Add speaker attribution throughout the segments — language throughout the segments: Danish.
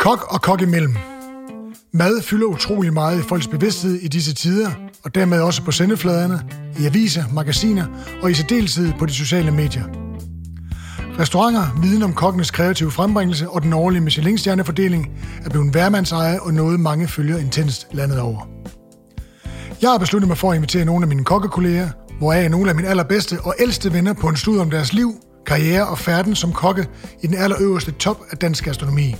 Speaker 1: Kok og kok imellem. Mad fylder utrolig meget i folks bevidsthed i disse tider, og dermed også på sendefladerne, i aviser, magasiner og i særdeleshed på de sociale medier. Restauranter, viden om kokkenes kreative frembringelse og den årlige Michelin-stjernefordeling er blevet værmandseje og noget mange følger intenst landet over. Jeg har besluttet mig for at invitere nogle af mine kokkekolleger, hvoraf nogle af mine allerbedste og ældste venner på en studie om deres liv, karriere og færden som kokke i den allerøverste top af dansk gastronomi.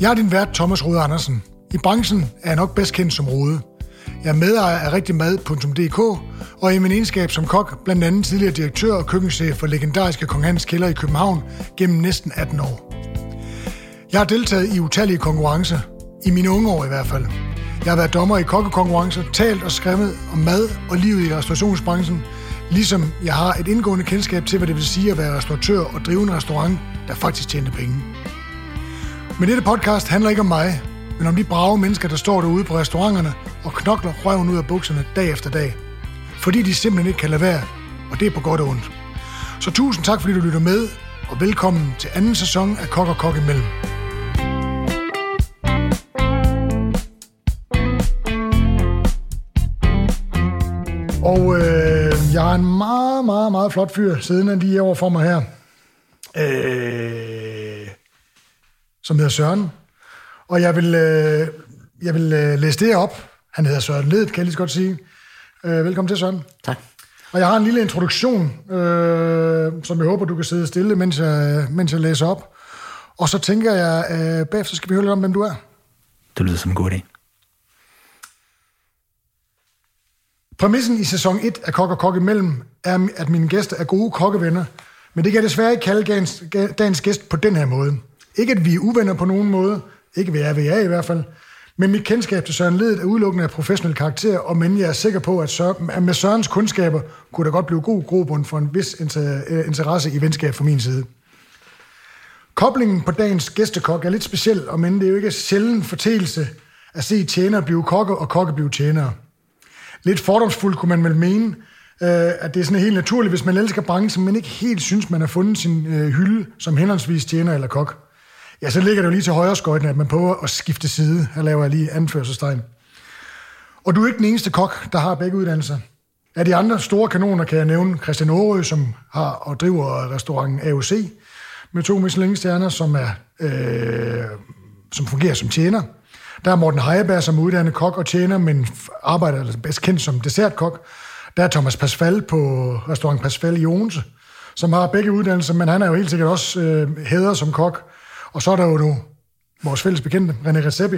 Speaker 1: Jeg er din vært Thomas Rode Andersen. I branchen er jeg nok bedst kendt som Rode. Jeg er medejer af rigtigmad.dk og i min egenskab som kok blandt andet tidligere direktør og køkkenchef for legendariske Kong Hans Kælder i København gennem næsten 18 år. Jeg har deltaget i utallige konkurrencer, i mine unge år i hvert fald. Jeg har været dommer i kokkekonkurrencer, talt og skrevet om mad og livet i restaurationsbranchen, ligesom jeg har et indgående kendskab til, hvad det vil sige at være restauratør og drive en restaurant, der faktisk tjener penge. Men dette podcast handler ikke om mig, men om de brave mennesker, der står derude på restauranterne og knokler røven ud af bukserne dag efter dag. Fordi de simpelthen ikke kan lade være, og det er på godt og ondt. Så tusind tak, fordi du lytter med, og velkommen til anden sæson af Kok og Kok imellem. Og øh, jeg er en meget, meget, meget flot fyr, siddende lige over for mig her. Øh, som hedder Søren. Og jeg vil, øh, jeg vil øh, læse det op. Han hedder Søren Led, kan jeg lige så godt sige. Øh, velkommen til, Søren.
Speaker 2: Tak.
Speaker 1: Og jeg har en lille introduktion, øh, som jeg håber, du kan sidde stille, mens jeg, mens jeg læser op. Og så tænker jeg, øh, bagefter skal vi høre lidt om, hvem du er.
Speaker 2: Det lyder som en god idé.
Speaker 1: Præmissen i sæson 1 af Kok og Kok imellem er, at mine gæster er gode kokkevenner, men det kan jeg desværre ikke kalde dagens, dagens gæst på den her måde. Ikke at vi er uvenner på nogen måde, ikke ved RVA i hvert fald, men mit kendskab til Søren Ledet er udelukkende af professionel karakter, og men jeg er sikker på, at, Søren, at med Sørens kundskaber kunne der godt blive god grobund for en vis øh, interesse i venskab fra min side. Koblingen på dagens gæstekok er lidt speciel, og men det er jo ikke sjældent fortælse at se tjenere blive kokke og kokke blive tjenere. Lidt fordomsfuldt kunne man vel mene, øh, at det er sådan helt naturligt, hvis man elsker branchen, men ikke helt synes, man har fundet sin øh, hylde som henholdsvis tjener eller kok. Ja, så ligger det jo lige til højre skøjten, at man prøver at skifte side. Her laver jeg lige anførselstegn. Og du er ikke den eneste kok, der har begge uddannelser. Af de andre store kanoner kan jeg nævne Christian Aarø, som har og driver restauranten AOC, med to Michelin-stjerner, som, er, øh, som fungerer som tjener. Der er Morten Heierberg som uddannet kok og tjener, men arbejder altså bedst kendt som dessertkok. Der er Thomas Pasfal på restaurant Pasfal i Odense, som har begge uddannelser, men han er jo helt sikkert også øh, hæder som kok. Og så er der jo nu vores fælles bekendte, René Recepi,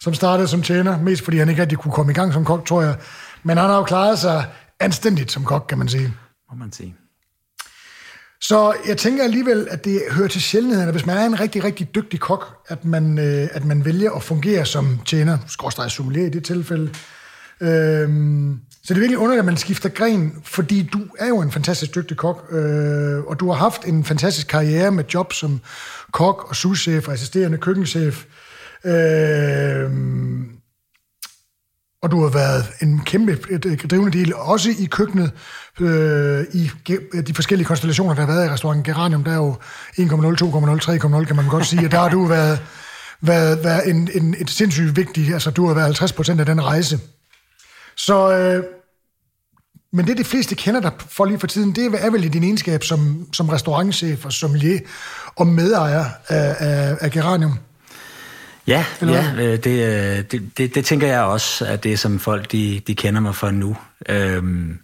Speaker 1: som startede som tjener, mest fordi han ikke rigtig kunne komme i gang som kok, tror jeg. Men han har jo klaret sig anstændigt som kok, kan man sige.
Speaker 2: Må man sige.
Speaker 1: Så jeg tænker alligevel, at det hører til sjældenheden, at hvis man er en rigtig, rigtig dygtig kok, at man, øh, at man vælger at fungere som tjener, skorstræk sommelier i det tilfælde. Øhm, så det er virkelig underligt, at man skifter gren, fordi du er jo en fantastisk dygtig kok, øh, og du har haft en fantastisk karriere med job som kok og souschef og assisterende køkkenchef. Øh, og du har været en kæmpe drivende del, også i køkkenet, øh, i de forskellige konstellationer, der har været i restauranten Geranium. Der er jo 1,0, 2,0, 3,0, kan man godt sige, og der har du været, været, været en, en, et sindssygt vigtigt, altså du har været 50 procent af den rejse. Så, øh, men det, de fleste kender dig for lige for tiden, det er vel i din egenskab som, som restaurantchef og sommelier og medejer af, af, af Geranium.
Speaker 2: Ja, ja øh, det, øh, det, det, det tænker jeg også, at det er som folk, de, de kender mig for nu. Øhm,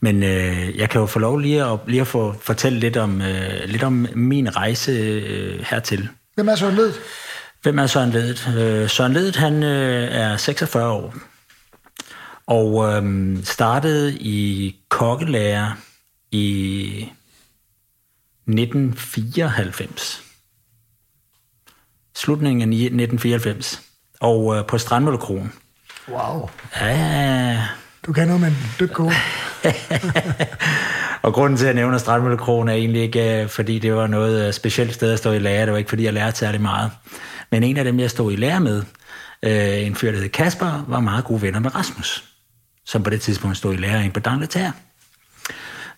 Speaker 2: men øh, jeg kan jo få lov lige at, lige at få fortælle lidt om, øh, lidt om min rejse øh, hertil.
Speaker 1: Hvem er Søren Ledet?
Speaker 2: Hvem er Søren Ledet? Øh, Søren Ledet, han øh, er 46 år og øh, startede i kokkelærer i 1994 slutningen af 1994, og øh, på Strandmøllekronen.
Speaker 1: Wow.
Speaker 2: Ja.
Speaker 1: Du kan noget med en dyk
Speaker 2: og grunden til, at jeg nævner Strandmøllekronen er egentlig ikke, øh, fordi det var noget øh, specielt sted at stå i lære. Det var ikke, fordi jeg lærte særlig meget. Men en af dem, jeg stod i lære med, øh, en fyr, der hed Kasper, var meget gode venner med Rasmus, som på det tidspunkt stod i lære ind på Dangletær.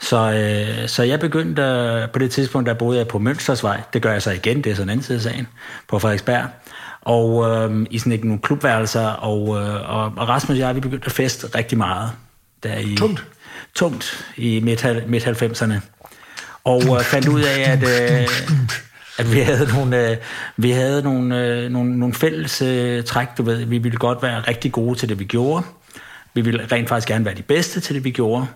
Speaker 2: Så, øh, så jeg begyndte øh, på det tidspunkt, der boede jeg på Mønstersvej. Det gør jeg så igen, det er sådan en anden side af sagen, på Frederiksberg. Og øh, i sådan ikke nogle klubværelser, og, øh, og, og Rasmus og jeg, vi begyndte at feste rigtig meget. Der i,
Speaker 1: tungt?
Speaker 2: Tungt i midt-90'erne. Og øh, fandt ud af, at, øh, at vi havde nogle, øh, vi havde nogle, øh, nogle, nogle fælles øh, træk, du ved. Vi ville godt være rigtig gode til det, vi gjorde. Vi ville rent faktisk gerne være de bedste til det, vi gjorde.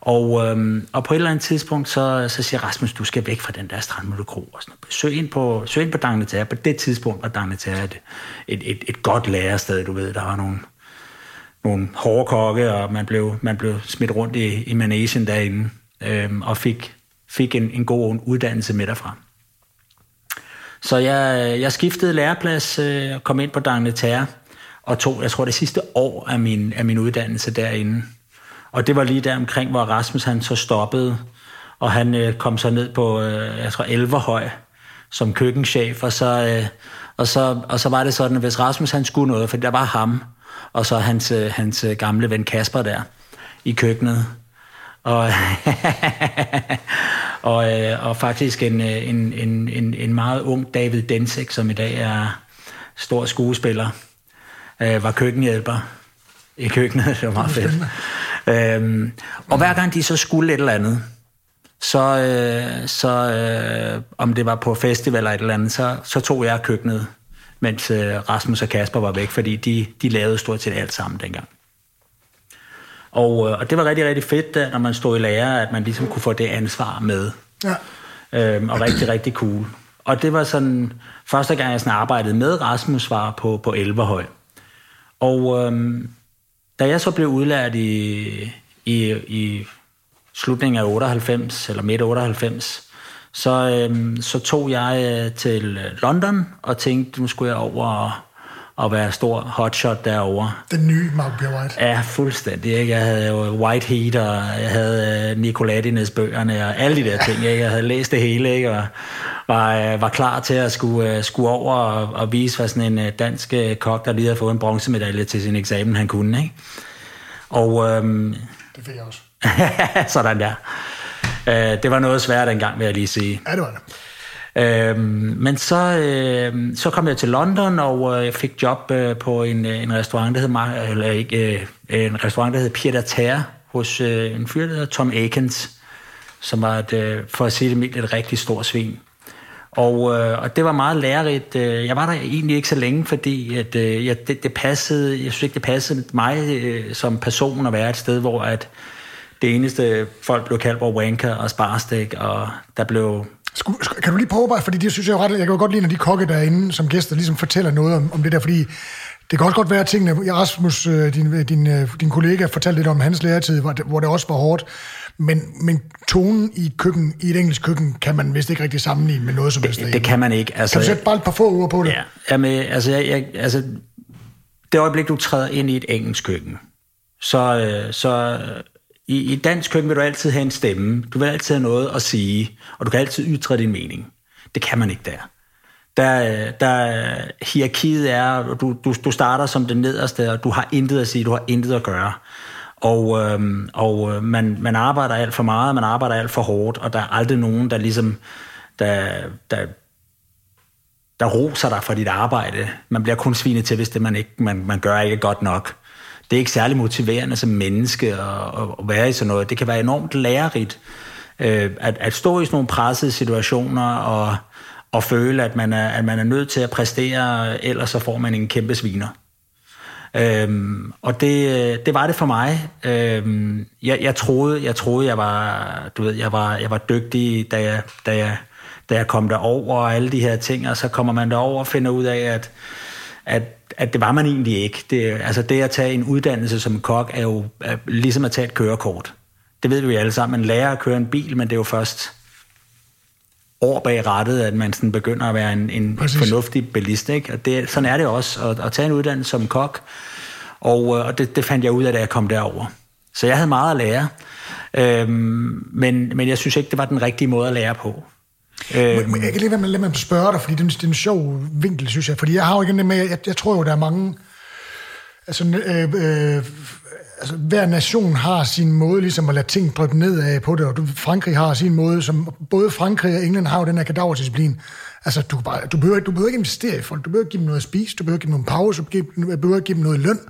Speaker 2: Og, øhm, og på et eller andet tidspunkt, så, så siger Rasmus, du skal væk fra den der strandmøllekro. Og sådan noget. Søg ind på, søg ind på Dagnetær. På det tidspunkt var Dagnetær et, et, et, et godt lærested, du ved. Der var nogle, nogle hårde kokke, og man blev, man blev smidt rundt i, i managen derinde, øhm, og fik, fik en, en god uddannelse med derfra. Så jeg, jeg skiftede læreplads øh, og kom ind på Dagnetær, og tog, jeg tror, det sidste år af min, af min uddannelse derinde. Og det var lige der omkring, hvor Rasmus han så stoppede, og han øh, kom så ned på, øh, jeg tror, Elverhøj som køkkenchef, og så, øh, og, så, og så var det sådan, at hvis Rasmus han skulle noget, for der var ham, og så hans, øh, hans øh, gamle ven Kasper der i køkkenet, og, og, øh, og faktisk en, øh, en, en, en, en meget ung David Densik, som i dag er stor skuespiller, øh, var køkkenhjælper i køkkenet. Det var meget fedt. Øhm, og hver gang de så skulle et eller andet, så, øh, så øh, om det var på festival eller et eller andet, så, så tog jeg køkkenet, mens øh, Rasmus og Kasper var væk, fordi de, de lavede stort set alt sammen dengang. Og, øh, og det var rigtig, rigtig fedt, når man stod i lære, at man ligesom kunne få det ansvar med. Ja. Øhm, og rigtig, rigtig cool. Og det var sådan, første gang jeg sådan arbejdede med Rasmus var på, på Elverhøj. Og øhm, da jeg så blev udlært i, i, i slutningen af 98, eller midt 98, så, øhm, så tog jeg til London og tænkte, nu skulle jeg over og være stor hotshot derovre.
Speaker 1: Den nye Mark B. White.
Speaker 2: Ja, fuldstændig. Ikke? Jeg havde jo White Heat, og jeg havde øh, Nicoladines bøgerne, og alle de der ting. Ikke? Jeg havde læst det hele, ikke? og var, øh, var klar til at skulle, skulle over og, og vise, hvad sådan en dansk kok, der lige havde fået en bronzemedalje til sin eksamen, han kunne. Ikke?
Speaker 1: Og, øhm, det fik jeg også.
Speaker 2: sådan der. Øh, det var noget svært dengang, vil jeg lige sige.
Speaker 1: Ja, det var det.
Speaker 2: Øhm, men så, øh, så kom jeg til London, og øh, jeg fik job øh, på en, øh, en restaurant, der hed, eller ikke, øh, en restaurant, der hed Pied Terre, hos øh, en fyr, der hedder Tom Akins, som var, et, øh, for at sige det mildt, et rigtig stort svin. Og, øh, og det var meget lærerigt. Øh, jeg var der egentlig ikke så længe, fordi at, øh, jeg, det, det passede, jeg synes ikke, det passede mig øh, som person at være et sted, hvor at det eneste folk blev kaldt var wanker og sparstik, og der blev...
Speaker 1: Sku, kan du lige prøve bare, fordi det synes jeg jo ret, jeg kan jo godt lide, når de kokke derinde som gæster ligesom fortæller noget om, om det der, fordi det kan også godt være, at tingene, Rasmus, øh, din, din, øh, din kollega, fortalte lidt om hans læretid, hvor det, hvor det også var hårdt. Men, men tonen i køkken, i et engelsk køkken, kan man vist ikke rigtig sammenligne med noget som helst.
Speaker 2: Det, det kan man ikke.
Speaker 1: Altså, kan du sætte bare et par få ord på det?
Speaker 2: Ja, jamen, altså, jeg, jeg, altså, det øjeblik, du træder ind i et engelsk køkken, så, øh, så i, i dansk køkken vil du altid have en stemme. Du vil altid have noget at sige, og du kan altid ytre din mening. Det kan man ikke der. Der, der hierarkiet er, du, du, du starter som den nederste, og du har intet at sige, du har intet at gøre. Og, øhm, og øh, man, man arbejder alt for meget, man arbejder alt for hårdt, og der er aldrig nogen, der ligesom, der, der, der roser dig for dit arbejde. Man bliver kun svinet til, hvis det man ikke man, man gør ikke godt nok. Det er ikke særlig motiverende som menneske at, at være i sådan noget. Det kan være enormt lærerigt øh, at, at stå i sådan nogle pressede situationer og, og føle, at man, er, at man er nødt til at præstere, ellers så får man en kæmpe sviner. Øhm, og det, det var det for mig. Øhm, jeg, jeg, troede, jeg troede, jeg var, du ved, jeg var, jeg var dygtig, da jeg, da jeg, da jeg kom derover og alle de her ting, og så kommer man derover og finder ud af, at, at, at det var man egentlig ikke. Det, altså det at tage en uddannelse som kok er jo er ligesom at tage et kørekort. Det ved vi jo alle sammen. Man lærer at køre en bil, men det er jo først år bag rettet, at man sådan begynder at være en, en fornuftig bilist. Ikke? Og det, sådan er det også at, at tage en uddannelse som kok. Og, øh, og det, det fandt jeg ud af, da jeg kom derover. Så jeg havde meget at lære. Øhm, men, men jeg synes ikke, det var den rigtige måde at lære på.
Speaker 1: Øhm, jeg kan lige være med, lade mig spørge dig, fordi det er, det er en sjov vinkel, synes jeg. Fordi jeg har jo ikke med, jeg, jeg tror jo, der er mange... Altså, øh, øh, altså, hver nation har sin måde ligesom at lade ting dryppe ned af på det, og Frankrig har sin måde, som både Frankrig og England har jo den her kadaverdisciplin. Altså, du, bare, du, behøver, du behøver ikke investere i folk, du behøver ikke give dem noget at spise, du behøver ikke give dem nogle pause, du behøver ikke give dem noget løn,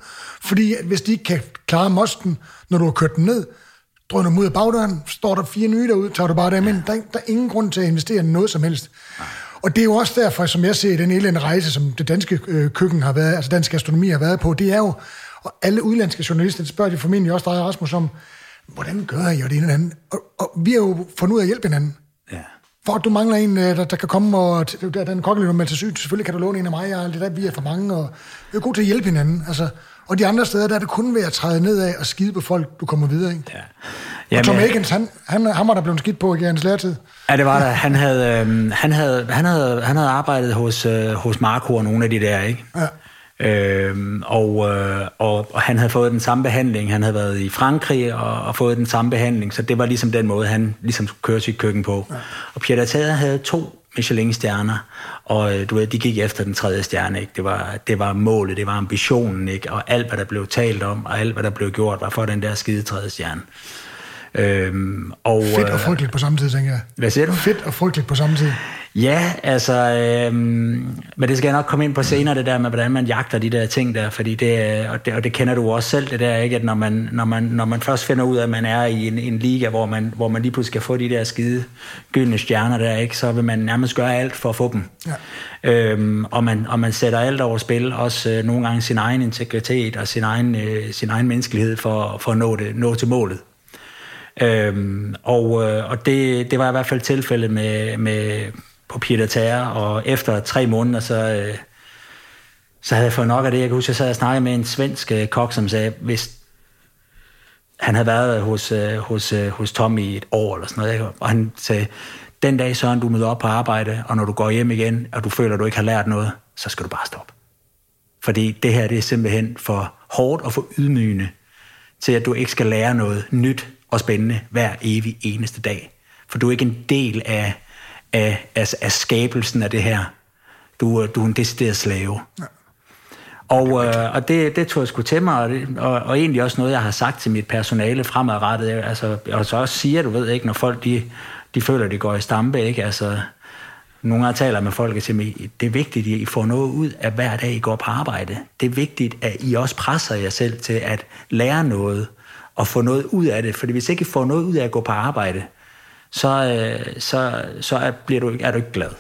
Speaker 1: fordi hvis de ikke kan klare mosten, når du har kørt dem ned, drøner dem ud af bagdøren, står der fire nye derude, tager du bare dem ind. Der, der er ingen grund til at investere noget som helst. Og det er jo også derfor, som jeg ser den elende rejse, som det danske øh, køkken har været, altså dansk gastronomi har været på, det er jo, og alle udlandske journalister, det spørger de formentlig også dig, Rasmus, om, hvordan gør I og det ene eller andet? Og, og vi har jo fundet ud af at hjælpe hinanden. Ja. For at du mangler en, øh, der, der kan komme, og der, der er en kokkeløber med til syg, selvfølgelig kan du låne en af mig, og det der, vi er for mange, og vi er gode til at hjælpe hinanden. Altså, og de andre steder, der er det kun ved at træde ned af og skide på folk, du kommer videre, ikke? Ja. Jamen, og Tom Akins, han, han, han var der blevet skidt på i hans lærtid.
Speaker 2: Ja, det var der. Han havde, øh, han havde, han havde, han havde arbejdet hos, øh, hos Marco og nogle af de der, ikke? Ja. Øhm, og, øh, og, og han havde fået den samme behandling. Han havde været i Frankrig og, og fået den samme behandling, så det var ligesom den måde, han ligesom køre sit køkken på. Ja. Og Pierre Tader havde to Michelin-stjerner, og øh, du ved, de gik efter den tredje stjerne, ikke? Det var, det var målet, det var ambitionen, ikke? Og alt, hvad der blev talt om, og alt, hvad der blev gjort, var for den der skide tredje stjerne.
Speaker 1: Øhm, og, Fedt og øh, frygteligt på samme tid, tænker jeg.
Speaker 2: Hvad siger du?
Speaker 1: Fedt og frygteligt på samme tid.
Speaker 2: Ja, altså, øhm, men det skal jeg nok komme ind på senere, det der med, hvordan man jagter de der ting der, fordi det, og det, og det kender du også selv, det der, ikke? at når man, når man, når man først finder ud af, at man er i en, en liga, hvor man, hvor man lige pludselig skal få de der skide gyldne stjerner der, ikke? så vil man nærmest gøre alt for at få dem. Ja. Øhm, og, man, og man sætter alt over spil, også øh, nogle gange sin egen integritet og sin egen, øh, sin egen menneskelighed for, for at nå, det, nå til målet. Øhm, og øh, og det, det var i hvert fald tilfældet med, med på Peter Terre, og efter tre måneder, så, øh, så havde jeg fået nok af det. Jeg kan huske, jeg sad og snakkede med en svensk øh, kok, som sagde, hvis han havde været hos, øh, hos, øh, hos Tom i et år eller sådan noget, og han sagde, den dag, Søren, du møder op på arbejde, og når du går hjem igen, og du føler, at du ikke har lært noget, så skal du bare stoppe. Fordi det her, det er simpelthen for hårdt og for ydmygende, til at du ikke skal lære noget nyt og spændende hver evig eneste dag. For du er ikke en del af, af, af, af skabelsen af det her. Du, du er en decideret slave. Ja. Og, øh, og det, det tog jeg sgu til mig, og, det, og, og egentlig også noget, jeg har sagt til mit personale fremadrettet. Altså, og så også siger, du ved ikke, når folk de, de føler, de går i stampe, ikke? Altså, nogle gange taler med folk og siger, det er vigtigt, at I får noget ud af hver dag, I går på arbejde. Det er vigtigt, at I også presser jer selv til at lære noget og få noget ud af det. Fordi hvis ikke I får noget ud af at gå på arbejde, så, øh, så, så er, bliver du, er du ikke glad.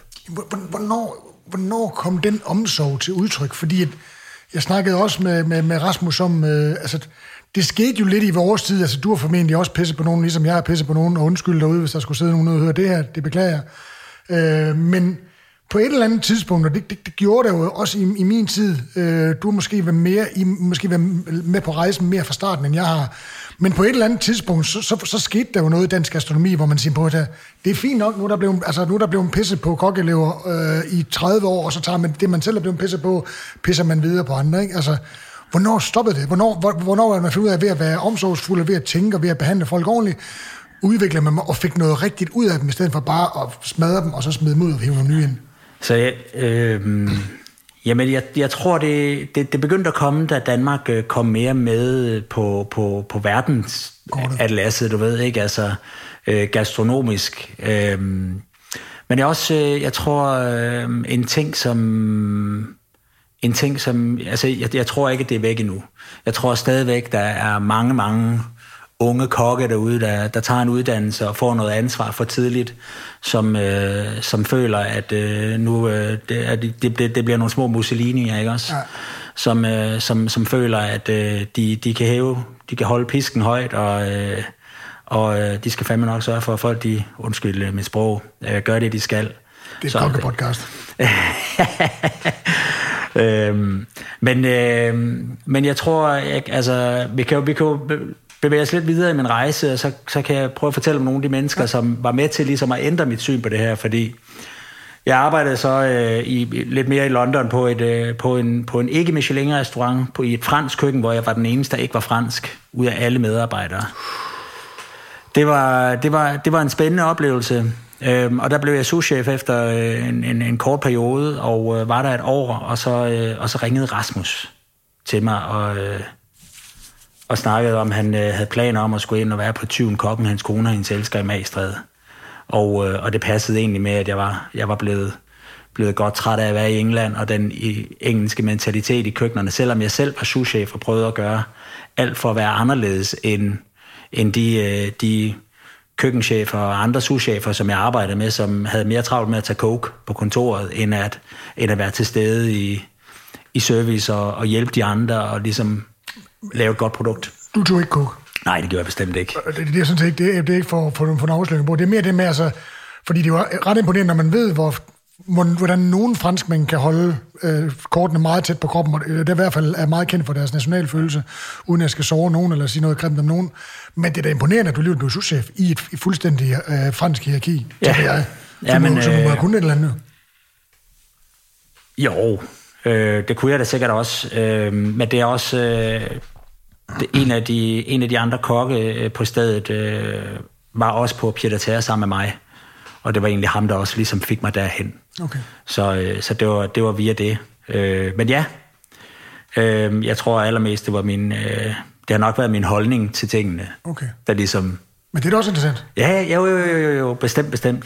Speaker 1: Hvornår, hvornår kom den omsorg til udtryk? Fordi at jeg snakkede også med, med, med Rasmus om, øh, altså, det skete jo lidt i vores tid. Altså, du har formentlig også pisset på nogen, ligesom jeg har pisset på nogen, og undskyld derude, hvis der skulle sidde nogen og høre det her, det beklager jeg. Øh, men på et eller andet tidspunkt, og det, det, det gjorde det jo også i, i min tid, øh, du har måske været, mere, I, måske været med på rejsen mere fra starten, end jeg har, men på et eller andet tidspunkt, så, så, så skete der jo noget i dansk astronomi, hvor man siger på, at det er fint nok, nu er der blevet, altså, nu er der blevet pisset på kokkelever øh, i 30 år, og så tager man det, man selv er blevet pisset på, pisser man videre på andre. Ikke? Altså, hvornår stoppede det? Hvornår, hvor, hvornår er man fundet ud af ved at være omsorgsfuld, og ved at tænke, og ved at behandle folk ordentligt? Udvikler man og fik noget rigtigt ud af dem, i stedet for bare at smadre dem, og så smide dem ud og hive nogle nye ind?
Speaker 2: Så jeg, øh, jamen jeg, jeg tror, det, det, det begyndte at komme, da Danmark øh, kom mere med på, på, på verdens atlaset, du ved, ikke? Altså øh, gastronomisk. Øh, men jeg også, øh, jeg tror, øh, en ting som... En ting som, altså jeg, jeg tror ikke, det er væk endnu. Jeg tror stadigvæk, der er mange, mange unge kokke derude, der, der tager en uddannelse og får noget ansvar for tidligt, som, øh, som føler, at øh, nu øh, det, at det, det, det bliver nogle små Mussolini, ikke også? Ja. Som, øh, som, som føler, at øh, de, de kan hæve, de kan holde pisken højt, og, øh, og øh, de skal fandme nok sørge for, at folk, de, undskyld mit sprog, øh, gør det, de skal.
Speaker 1: Det er et podcast.
Speaker 2: øhm, men, øh, men jeg tror, jeg, altså, vi kan jo, vi kan jo bevæge os lidt videre i min rejse, og så, så kan jeg prøve at fortælle om nogle af de mennesker, som var med til ligesom at ændre mit syn på det her, fordi jeg arbejdede så øh, i, lidt mere i London på, et, øh, på en, på en ikke-Michelin-restaurant på, i et fransk køkken, hvor jeg var den eneste, der ikke var fransk, ud af alle medarbejdere. Det var, det var, det var en spændende oplevelse, øhm, og der blev jeg souschef efter øh, en, en, en kort periode, og øh, var der et år, og så, øh, og så ringede Rasmus til mig, og... Øh, og snakkede om, at han øh, havde planer om at skulle ind og være på tyven kokken, hans kone og hendes elsker i Magstræde. Og, øh, og det passede egentlig med, at jeg var, jeg var blevet, blevet godt træt af at være i England, og den i, engelske mentalitet i køkkenerne, selvom jeg selv var souschef og prøvede at gøre alt for at være anderledes end, end de, øh, de køkkenchefer og andre souschefer, som jeg arbejdede med, som havde mere travlt med at tage coke på kontoret, end at, end at være til stede i, i service og, og hjælpe de andre og ligesom lave et godt produkt.
Speaker 1: Du tog ikke coke?
Speaker 2: Nej, det gjorde jeg bestemt ikke.
Speaker 1: Det, det, det er sådan set ikke, det, det er ikke for, for, for en afsløring på. Det er mere det med, altså, fordi det er jo ret imponerende, når man ved, hvor, hvordan nogen franskmænd kan holde øh, kortene meget tæt på kroppen, og det er i hvert fald er meget kendt for deres nationalfølelse, uden at jeg skal sove nogen eller sige noget grimt om nogen. Men det er da imponerende, at du lige blev souschef i et, et fuldstændig øh, fransk hierarki, ja. jeg. Så, ja, men, må, så må øh, kunne et eller andet.
Speaker 2: Jo, øh, det kunne jeg da sikkert også. Øh, men det er også øh, en, af de, en af de andre kokke øh, på stedet, øh, var også på Pied sammen med mig. Og det var egentlig ham, der også ligesom fik mig derhen. Okay. Så, øh, så det, var, det var via det. Øh, men ja, øh, jeg tror allermest, det var min... Øh, det har nok været min holdning til tingene. Okay. Der ligesom...
Speaker 1: Men det er da også interessant.
Speaker 2: Ja, jo, jo, jo, jo, jo bestemt, bestemt.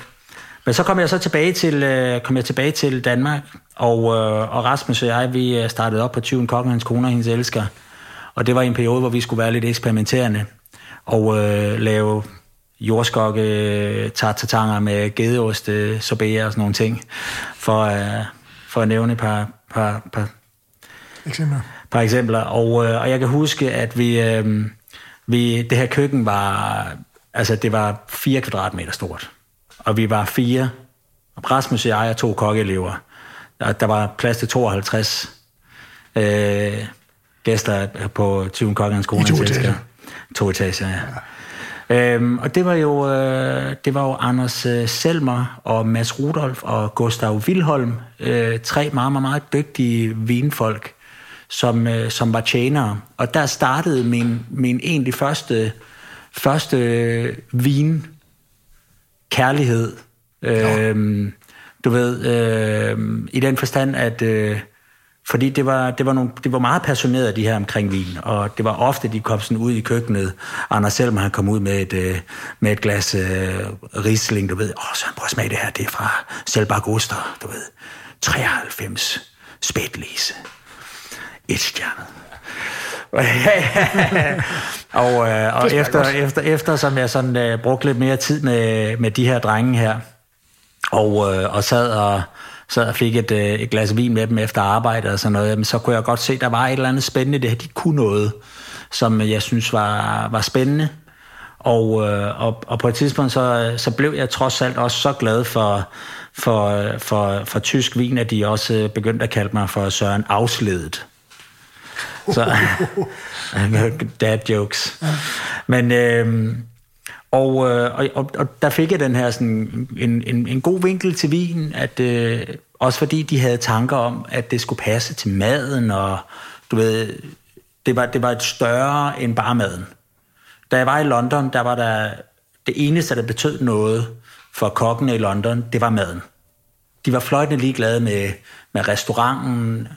Speaker 2: Men så kom jeg så tilbage til, øh, kom jeg tilbage til Danmark, og, øh, og Rasmus og jeg, vi øh, startede op på 20 Kokken, hans kone og hendes elsker. Og det var en periode, hvor vi skulle være lidt eksperimenterende og øh, lave jordskokke, tartatanger med gedeost, sorbet og sådan nogle ting, for, uh, for at nævne et par, par, par,
Speaker 1: eksempler.
Speaker 2: par eksempler. Og, uh, og jeg kan huske, at vi, uh, vi, det her køkken var, altså det var 4 kvadratmeter stort. Og vi var fire, og Rasmus og jeg og to kokkeelever. Der, der var plads til 52 uh, gæster på 20 Kokkernes Kone.
Speaker 1: to etager.
Speaker 2: To etager, ja. ja. Øhm, og det var jo, øh, det var jo Anders øh, Selmer og Mads Rudolf og Gustav Wilholm, øh, tre meget, meget, meget dygtige vinfolk, som, øh, som var tjenere. Og der startede min, min egentlig første, første øh, vin kærlighed. Øh, du ved, øh, i den forstand, at... Øh, fordi det var, det var, nogle, det var meget passioneret, de her omkring vin, og det var ofte, de kom sådan ud i køkkenet. Anders selv, han kom ud med et, øh, med et glas uh, Riesling, du ved, åh, så prøv at smage det her, det er fra Selbach Oster, du ved, 93, spætlise, et stjernet. og øh, og efter, efter, efter, som jeg sådan øh, brugte lidt mere tid med, med de her drenge her, og, øh, og sad og så jeg fik et, øh, et glas vin med dem efter arbejde og sådan noget, så kunne jeg godt se, at der var et eller andet spændende det her. De kunne noget, som jeg synes var, var spændende. Og, øh, og, og på et tidspunkt, så, så blev jeg trods alt også så glad for, for, for, for tysk vin, at de også begyndte at kalde mig for Søren Afsledet. Så, dad jokes. Men, øh, og, øh, og, og, og der fik jeg den her sådan, en, en, en god vinkel til vinen, at, øh, også fordi de havde tanker om, at det skulle passe til maden, og du ved, det var, det var et større end bare maden. Da jeg var i London, der var der det eneste, der betød noget for kokkene i London, det var maden. De var fløjtende ligeglade med, med restauranten,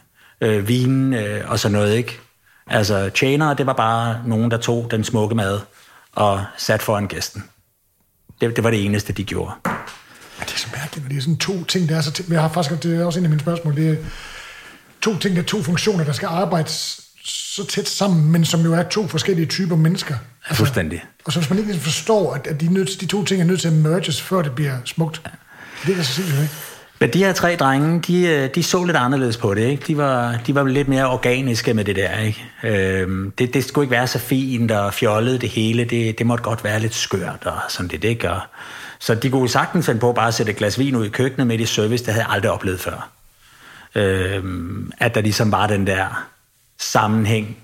Speaker 2: øh, vinen øh, og sådan noget, ikke? Altså, tjenere, det var bare nogen, der tog den smukke mad og sat foran gæsten. Det, det var det eneste, de gjorde.
Speaker 1: Ja, det er så mærkeligt, når det er sådan to ting, der er så... Jeg har faktisk, det er også en af mine spørgsmål, det er to ting, der er to funktioner, der skal arbejde så tæt sammen, men som jo er to forskellige typer mennesker.
Speaker 2: Altså, Fuldstændig.
Speaker 1: Og så hvis man ikke forstår, at, at de, nødt, de to ting er nødt til at merges, før det bliver smukt. Ja. Det er da så sindssygt, ikke?
Speaker 2: Men de her tre drenge, de, øh, de så lidt anderledes på det. Ikke? De, var, de var lidt mere organiske med det der. Ikke? Øhm, det, det skulle ikke være så fint og fjollet det hele. Det, det måtte godt være lidt skørt og sådan det. Ikke? Og, så de kunne sagtens finde på bare at sætte et glas vin ud i køkkenet med i service, det havde jeg aldrig oplevet før. Øhm, at der ligesom var den der sammenhæng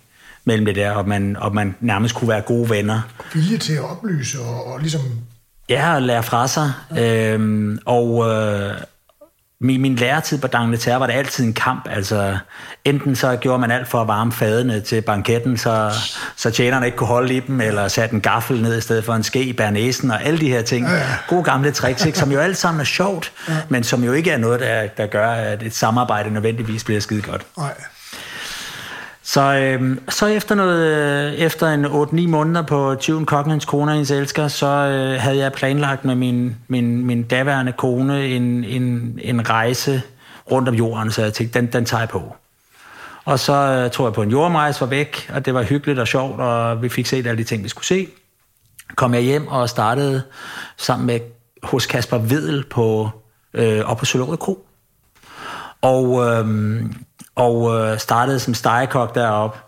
Speaker 2: mellem det der, og man, og man nærmest kunne være gode venner.
Speaker 1: Vilje til at oplyse og, og ligesom...
Speaker 2: Ja, og lære fra sig. Ja. Øhm, og, øh, min, min læretid på D'Angleterre var det altid en kamp. Altså, enten så gjorde man alt for at varme fadene til banketten, så, så tjenerne ikke kunne holde i dem, eller satte en gaffel ned i stedet for en ske i bernæsen, og alle de her ting. Gode gamle tricks, ikke? som jo alt sammen er sjovt, men som jo ikke er noget, der, der gør, at et samarbejde nødvendigvis bliver skide godt. Nej. Så, øh, så efter, noget, øh, efter en 8-9 måneder på Tyven Kokken, hans kone og hendes elsker, så øh, havde jeg planlagt med min, min, min daværende kone en, en, en rejse rundt om jorden, så jeg tænkte, den, den tager jeg på. Og så øh, tror jeg på en jordrejse var væk, og det var hyggeligt og sjovt, og vi fik set alle de ting, vi skulle se. Kom jeg hjem og startede sammen med hos Kasper Vedel på, øh, op på Søløret Kro. Og, øh, og øh, startede som stegekok deroppe.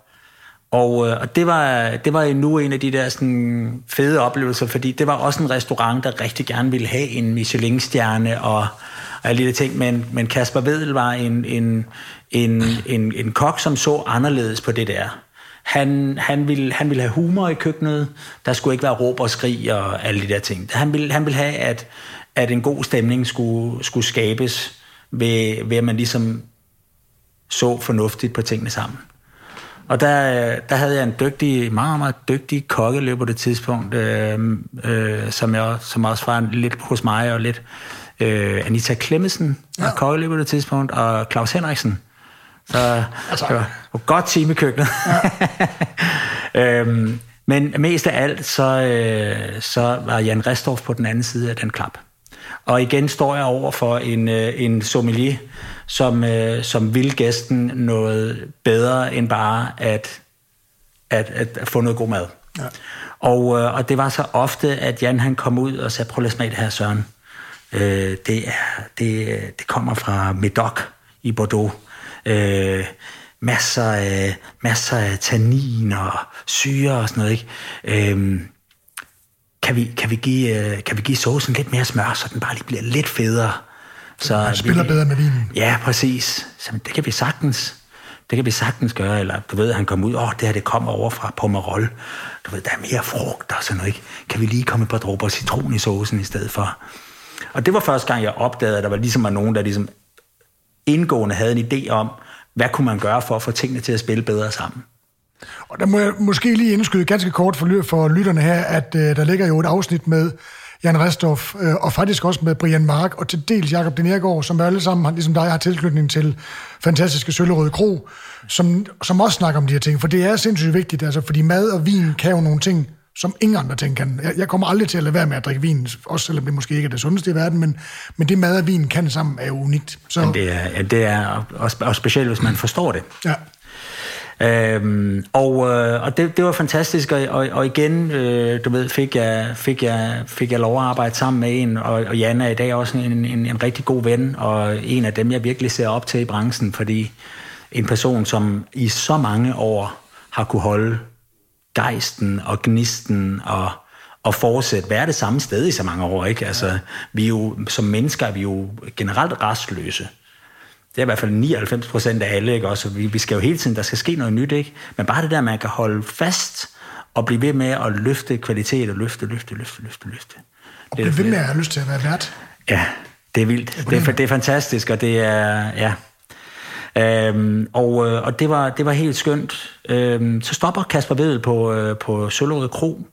Speaker 2: Og, øh, og det var, det var nu en af de der sådan, fede oplevelser, fordi det var også en restaurant, der rigtig gerne ville have en Michelin-stjerne og, og alle de ting. Men, men Kasper Vedel var en, en, en, en, en kok, som så anderledes på det der. Han, han, ville, han ville have humor i køkkenet. Der skulle ikke være råb og skrig og alle de der ting. Han ville, han ville have, at, at en god stemning skulle, skulle skabes ved, ved, at man ligesom så fornuftigt på tingene sammen. Og der, der havde jeg en dygtig, meget, meget dygtig kokkeløb på det tidspunkt, øh, øh, som, jeg, som også var lidt hos mig, og lidt øh, Anita Klemmensen ja. kokkeløb på det tidspunkt, og Claus Henriksen. Så altså. det var et godt team i køkkenet. Ja. øhm, men mest af alt, så, øh, så var Jan Restorff på den anden side af den klap. Og igen står jeg over for en, øh, en sommelier, som, øh, som vil gæsten noget bedre end bare at, at, at få noget god mad. Ja. Og, øh, og det var så ofte, at Jan han kom ud og sagde, prøv at smage det her, Søren. Øh, det, er, det, det kommer fra Medoc i Bordeaux. Øh, masser af, masser af tannin og syre og sådan noget, ikke? Øh, kan vi, kan vi, give, øh, kan vi give saucen lidt mere smør, så den bare lige bliver lidt federe?
Speaker 1: Så man spiller vi, bedre med vinen.
Speaker 2: Ja, præcis. Så det kan vi sagtens. Det kan vi sagtens gøre, eller du ved, han kom ud, åh, oh, det her, det kommer over fra Pomerol. Du ved, der er mere frugt og sådan noget, ikke? Kan vi lige komme et par dråber citron i saucen i stedet for? Og det var første gang, jeg opdagede, at der var ligesom var nogen, der ligesom indgående havde en idé om, hvad kunne man gøre for at få tingene til at spille bedre sammen.
Speaker 1: Og der må jeg måske lige indskyde ganske kort for, for lytterne her, at uh, der ligger jo et afsnit med Jan Restoff, uh, og faktisk også med Brian Mark, og til dels Jakob Denergaard, som alle sammen, ligesom dig, har tilknytning til fantastiske Søllerøde Kro, som, som også snakker om de her ting. For det er sindssygt vigtigt, altså, fordi mad og vin kan jo nogle ting, som ingen andre ting kan. Jeg, jeg kommer aldrig til at lade være med at drikke vin, også selvom det måske ikke er det sundeste i verden, men, men det mad og vin kan sammen er jo unikt.
Speaker 2: Så... Men det er, det er også, også specielt, hvis man forstår det.
Speaker 1: Ja.
Speaker 2: Øhm, og øh, og det, det var fantastisk, og, og, og igen, øh, du ved, fik jeg, fik, jeg, fik jeg lov at arbejde sammen med en, og, og Jan er i dag også en, en, en rigtig god ven, og en af dem, jeg virkelig ser op til i branchen, fordi en person, som i så mange år har kunne holde gejsten og gnisten og, og fortsætte være det samme sted i så mange år. Ikke? Altså, vi er jo, som mennesker er vi jo generelt restløse. Det er i hvert fald 99 procent af alle, ikke? Også, vi, vi skal jo hele tiden, der skal ske noget nyt, ikke? Men bare det der, man kan holde fast og blive ved med at løfte kvalitet og løfte, løfte, løfte, løfte, løfte.
Speaker 1: Og blive ved med at have lyst til at være vært.
Speaker 2: Ja, det er vildt. Det er, det er fantastisk, og det er, ja, Øhm, og, øh, og det var, det var helt skønt. Øhm, så stopper Kasper Vedel på, øh, på Sølvåret Kro,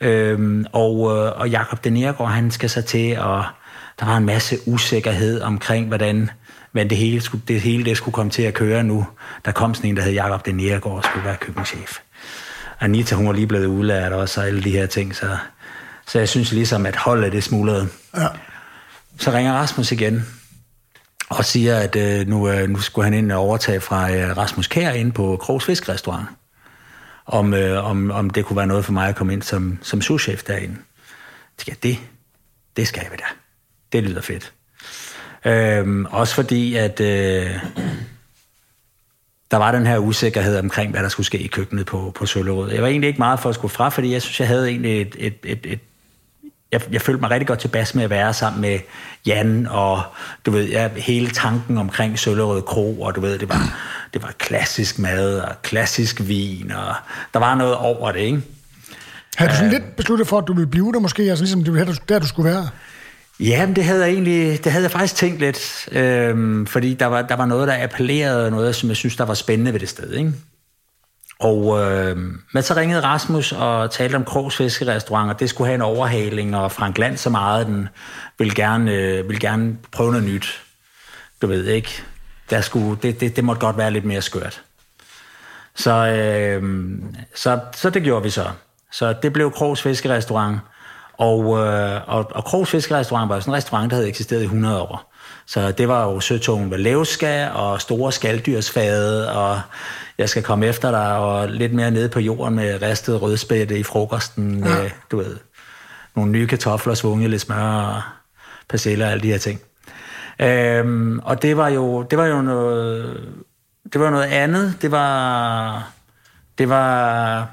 Speaker 2: øhm, og, øh, og Jakob Denergaard, han skal så til, og der var en masse usikkerhed omkring, hvordan men det hele, skulle, det hele det skulle komme til at køre nu. Der kom sådan en, der hed Jakob Denergaard, og skulle være køkkenchef. Anita, hun var lige blevet udlært også, og alle de her ting, så, så jeg synes ligesom, at holdet det smuldrede. Ja. Så ringer Rasmus igen, og siger, at øh, nu, øh, nu skulle han ind og overtage fra øh, Rasmus Kær ind på Krogs Fiskrestaurant. Om, øh, om, om det kunne være noget for mig at komme ind som, som souschef derinde. Så det, det skal vi da. Det lyder fedt. Øhm, også fordi, at øh, der var den her usikkerhed omkring, hvad der skulle ske i køkkenet på, på Søllerød. Jeg var egentlig ikke meget for at skulle fra, fordi jeg synes, jeg havde egentlig et, et, et, et jeg, jeg følte mig rigtig godt tilbage med at være sammen med Jan, og du ved, ja, hele tanken omkring Søllerød Kro, og du ved, det var, det var klassisk mad, og klassisk vin, og der var noget over det, ikke?
Speaker 1: Har du sådan uh, lidt besluttet for, at du ville blive der måske, altså ligesom det der, du skulle være?
Speaker 2: Jamen, det havde jeg egentlig, det havde jeg faktisk tænkt lidt, øhm, fordi der var, der var noget, der appellerede, noget, som jeg synes, der var spændende ved det sted, ikke? Og, øh, men så ringede Rasmus og talte om Krogs Fiskerestaurant, og det skulle have en overhaling, og Frank Land så meget, den ville gerne, øh, ville gerne prøve noget nyt. Du ved ikke, der skulle, det, det, det måtte godt være lidt mere skørt. Så, øh, så, så det gjorde vi så. Så det blev Krogs Fiskerestaurant. Og, øh, og, og Krogs Fiskerestaurant var sådan en restaurant, der havde eksisteret i 100 år. Så det var jo søtogen ved Levska og store skalddyrsfade, og jeg skal komme efter dig, og lidt mere nede på jorden med ristet rødspætte i frokosten, ja. med, du ved, nogle nye kartofler, svunget lidt smør og persille og alle de her ting. Øhm, og det var jo, det var jo noget, det var noget andet. Det var, det var,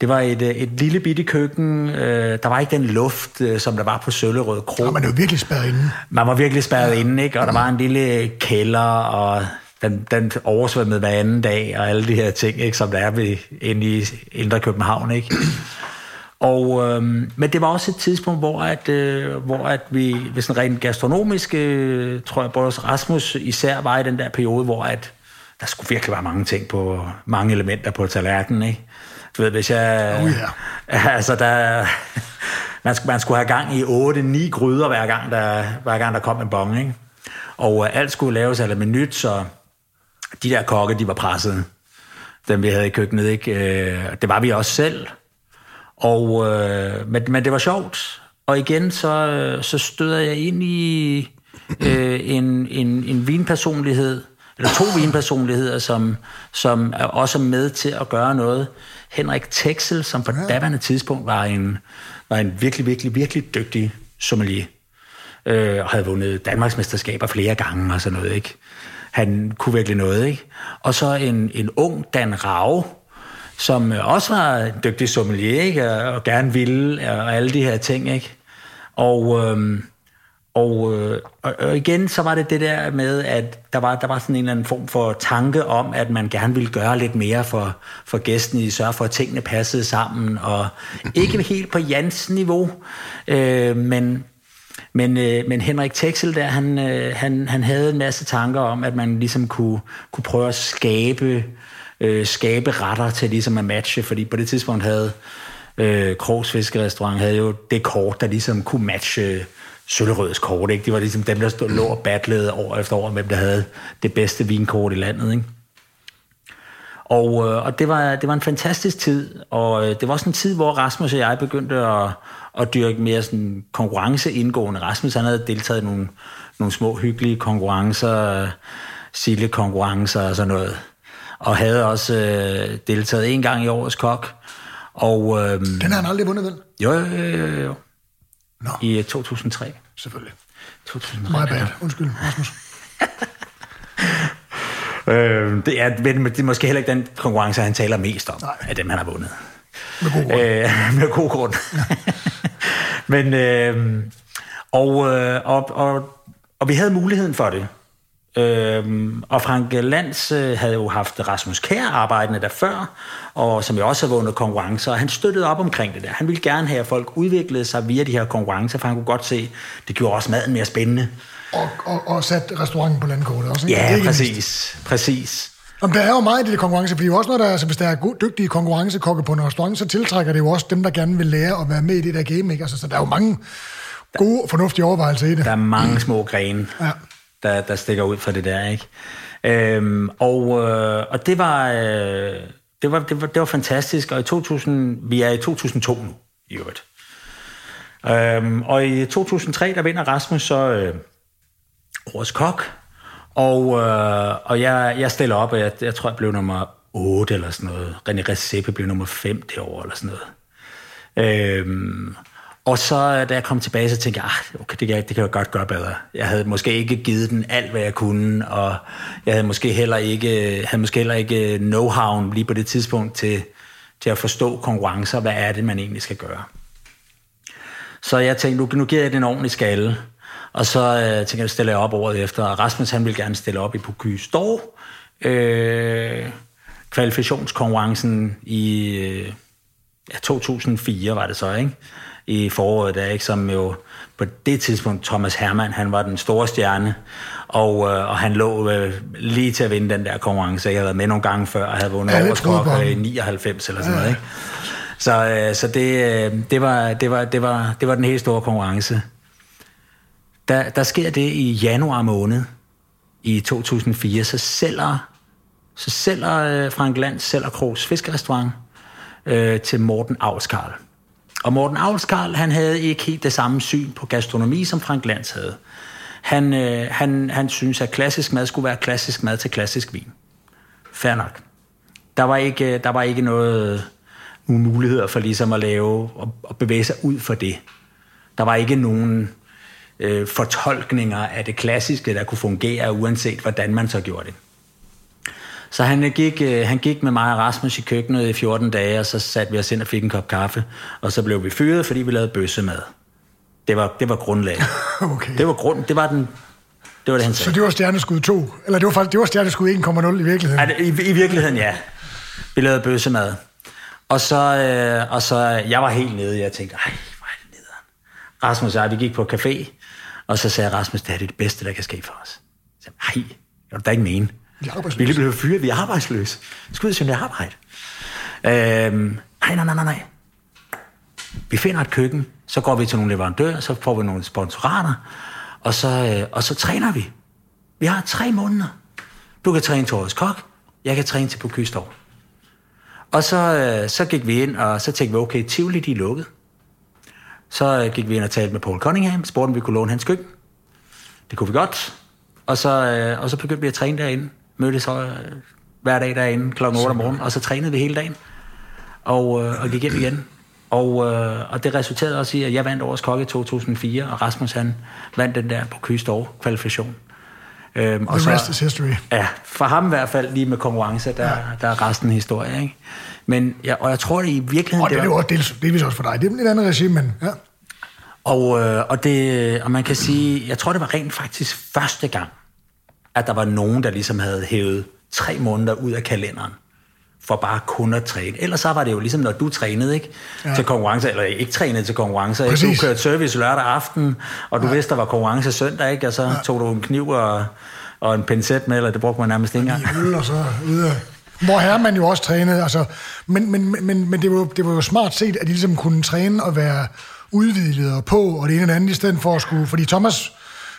Speaker 2: det var et, et lille bitte køkken. Øh, der var ikke den luft, øh, som der var på Søllerød Kro.
Speaker 1: Ja, man jo virkelig spærret inde.
Speaker 2: Man var virkelig spærret ja. inde, ikke? Og der var en lille kælder, og den, den oversvømmede hver anden dag, og alle de her ting, ikke? som der er ved, inde i Indre København. Ikke? Og, øh, men det var også et tidspunkt, hvor, at, øh, hvor at vi, hvis sådan rent gastronomisk, øh, tror jeg, både Rasmus især var i den der periode, hvor at der skulle virkelig være mange ting på, mange elementer på tallerkenen, ikke? Du ved, hvis jeg...
Speaker 1: Oh,
Speaker 2: yeah. Altså, der... Man skulle, man skulle have gang i 8-9 gryder hver gang, der, hver gang der kom en bong, ikke? Og uh, alt skulle laves af minut, så de der kokke, de var presset. Dem vi havde i køkkenet, ikke? Uh, det var vi også selv. Og, uh, men, men det var sjovt. Og igen, så, så støder jeg ind i uh, en, en, en vinpersonlighed, eller to vinpersonligheder, som, som er også med til at gøre noget. Henrik Texel, som på ja. daværende tidspunkt var en, var en virkelig, virkelig, virkelig dygtig sommelier, øh, og havde vundet Danmarksmesterskaber flere gange og sådan noget, ikke? Han kunne virkelig noget, ikke? Og så en, en ung Dan Rau, som også var en dygtig sommelier, ikke? Og, og gerne ville, og alle de her ting, ikke? Og, øh, og, øh, og igen, så var det det der med, at der var, der var sådan en eller anden form for tanke om, at man gerne ville gøre lidt mere for, for gæsten, i sørge for, at tingene passede sammen, og ikke helt på Jans niveau, øh, men, men, øh, men Henrik Texel der, han, øh, han, han havde en masse tanker om, at man ligesom kunne, kunne prøve at skabe, øh, skabe retter til ligesom at matche, fordi på det tidspunkt havde øh, Krogs Fiskerestaurant havde jo det kort, der ligesom kunne matche Søllerøds kort, ikke? Det var ligesom dem, der stod, lå og battlede år efter år, hvem der havde det bedste vinkort i landet, ikke? Og, øh, og det, var, det var en fantastisk tid, og øh, det var også en tid, hvor Rasmus og jeg begyndte at, at dyrke mere sådan konkurrenceindgående. Rasmus han havde deltaget i nogle, nogle små hyggelige konkurrencer, sille-konkurrencer og sådan noget, og havde også øh, deltaget en gang i årets kok. Og, øh,
Speaker 1: Den har han aldrig vundet, vel?
Speaker 2: Jo, jo, jo, jo.
Speaker 1: No.
Speaker 2: I 2003.
Speaker 1: Selvfølgelig.
Speaker 2: 2003.
Speaker 1: My bad. Undskyld, Rasmus.
Speaker 2: øh, det, er, det er måske heller ikke den konkurrence, han taler mest om, Nej. af dem, han har vundet.
Speaker 1: Med god grund. Øh,
Speaker 2: med god grund. Men, øh, og, øh, og, og, og vi havde muligheden for det. Øhm, og Frank Lands øh, havde jo haft Rasmus Kær arbejdende der før, og som jo også har vundet konkurrencer, og han støttede op omkring det der. Han ville gerne have, at folk udviklede sig via de her konkurrencer, for han kunne godt se, det gjorde også maden mere spændende.
Speaker 1: Og, og, og sat restauranten på landkortet også,
Speaker 2: ikke? Ja, det præcis. præcis.
Speaker 1: Om der er jo meget i det konkurrence, fordi også når der, altså, hvis der er god, dygtige konkurrencekokke på en restaurant, så tiltrækker det jo også dem, der gerne vil lære at være med i det der game. Ikke? Altså, så der er jo mange gode fornuftige overvejelser i det.
Speaker 2: Der er mange små grene. Ja der, der stikker ud fra det der, ikke? Øhm, og, øh, og det var, øh, det, var, det, var, det var fantastisk, og i 2000, vi er i 2002 nu, i øvrigt. Øhm, og i 2003, der vinder Rasmus så øh, årets kok, og, øh, og jeg, jeg stiller op, og jeg, jeg tror, jeg blev nummer 8 eller sådan noget. René Recepe blev nummer 5 det år, eller sådan noget. Øhm, og så øh, da jeg kom tilbage, så tænkte jeg, ah, okay, det kan, det kan jeg godt gøre bedre. Jeg havde måske ikke givet den alt, hvad jeg kunne, og jeg havde måske heller ikke, øh, havde måske heller ikke øh, know-how lige på det tidspunkt til, til at forstå konkurrencer. Hvad er det, man egentlig skal gøre? Så jeg tænkte, nu, nu giver jeg den ordentlig skalle. Og så øh, tænkte jeg, stiller jeg op året efter. Og Rasmus, han ville gerne stille op i Poky Stor, Øh, kvalifikationskonkurrencen i øh, ja, 2004 var det så, ikke? I foråret, der, ikke, som jo på det tidspunkt, Thomas Hermann, han var den store stjerne, og, øh, og han lå øh, lige til at vinde den der konkurrence. Jeg havde været med nogle gange før, og havde vundet ja, overskok i 99 eller sådan ja. noget. Ikke? Så, øh, så det, øh, det, var, det, var, det, var, det var den helt store konkurrence. Der, der sker det i januar måned i 2004, så sælger så sælger øh, Frank Land sælger Krogs Fiskerestaurant øh, til Morten Avskarl. Og Morten Avskarl, han havde ikke helt det samme syn på gastronomi, som Frank Lands havde. Han, øh, han, han synes, at klassisk mad skulle være klassisk mad til klassisk vin. Fair nok. Der var ikke, øh, der var ikke noget, nogle muligheder for ligesom at lave og, og bevæge sig ud for det. Der var ikke nogen øh, fortolkninger af det klassiske, der kunne fungere, uanset hvordan man så gjorde det. Så han gik, øh, han gik med mig og Rasmus i køkkenet i 14 dage, og så satte vi os ind og fik en kop kaffe, og så blev vi fyret, fordi vi lavede bøssemad. Det var, det var grundlaget. okay. Det var grund, det var den det var det, han sagde.
Speaker 1: Så det var stjerneskud 2? Eller det var, faktisk, det var stjerneskud 1,0 i virkeligheden?
Speaker 2: Ja, i, I virkeligheden, ja. Vi lavede bøssemad. Og så, øh, og så, jeg var helt nede, jeg tænkte, ej, hvor er det nederen. Rasmus og jeg, vi gik på café, og så sagde Rasmus, det er det bedste, der kan ske for os. Jeg sagde, ej, jeg vil da ikke mene. Vi er arbejdsløse. Vi blev fyret, vi er arbejdsløse. Skal ud og søge arbejde. Øhm, nej, nej, nej, nej, nej. Vi finder et køkken, så går vi til nogle leverandører, så får vi nogle sponsorater, og så, øh, og så træner vi. Vi har tre måneder. Du kan træne til årets kok, jeg kan træne til på Kystår. Og så, øh, så gik vi ind, og så tænkte vi, okay, Tivoli, de er lukket. Så øh, gik vi ind og talte med Paul Cunningham, spurgte om vi kunne låne hans køkken. Det kunne vi godt. Og så, øh, og så begyndte vi at træne derinde. Mødtes så øh, hver dag derinde kl. 8 om morgenen, og så trænede vi hele dagen. Og, øh, og gik hjem igen. Og, øh, og det resulterede også i, at jeg vandt årets kokke i 2004, og Rasmus han vandt den der på Kystår kvalifikation.
Speaker 1: Øhm, og The rest så, is history.
Speaker 2: Ja, for ham i hvert fald lige med konkurrence, der, ja. der er resten historie. Ikke? Men, ja, og jeg tror det i virkeligheden...
Speaker 1: Og det, det er jo også dels, delvis også for dig. Det er et andet regime, men ja.
Speaker 2: Og, øh, og, det, og man kan sige, jeg tror det var rent faktisk første gang, at der var nogen, der ligesom havde hævet tre måneder ud af kalenderen for bare kun at træne. Ellers så var det jo ligesom, når du trænede ikke? Ja. til konkurrence, eller ikke trænede til konkurrence. Du kørte service lørdag aften, og du ja. vidste, der var konkurrence søndag, ikke? og så ja. tog du en kniv og, og en pincet med, eller det brugte man nærmest ikke
Speaker 1: engang. Og så videre. Hvor her man jo også trænede, altså, men, men, men, men det, var, det var jo smart set, at de ligesom kunne træne og være udvidet og på, og det ene og andet, i stedet for at skulle, fordi Thomas,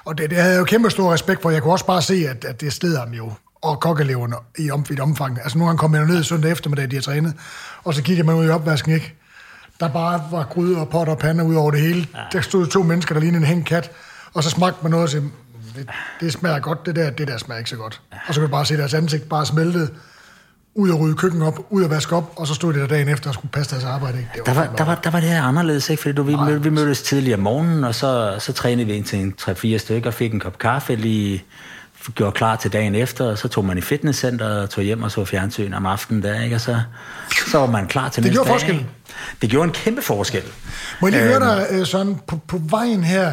Speaker 1: og det, det havde jeg jo kæmpe stor respekt for, jeg kunne også bare se, at, at det sted ham jo og kokkeleverne i om, et omfang. Altså nogle gange kom jeg ned søndag eftermiddag, de har trænet, og så kiggede man ud i opvasken, ikke? Der bare var gryder og potter og pander ud over det hele. Ja. Der stod to mennesker, der lignede en hængt kat, og så smagte man noget og sagde, det, det smager godt, det der, det der smager ikke så godt. Ja. Og så kunne man bare se deres ansigt bare smeltede, ud og rydde køkken op, ud og vaske op, og så stod det der dagen efter og skulle passe deres arbejde. Ikke?
Speaker 2: Det var der, var, der, var, der var det her anderledes, ikke? fordi du, vi, Nej. vi mødtes tidligere om morgenen, og så, så trænede vi ind til en 3-4 stykker, fik en kop kaffe lige gjorde klar til dagen efter, og så tog man i fitnesscenter og tog hjem og så fjernsyn om aftenen der, ikke? og så, så var man klar til
Speaker 1: det
Speaker 2: næste
Speaker 1: gjorde dag. Forskel.
Speaker 2: Det gjorde en kæmpe forskel.
Speaker 1: Må jeg lige øhm, høre dig, øh, sådan på, på vejen her,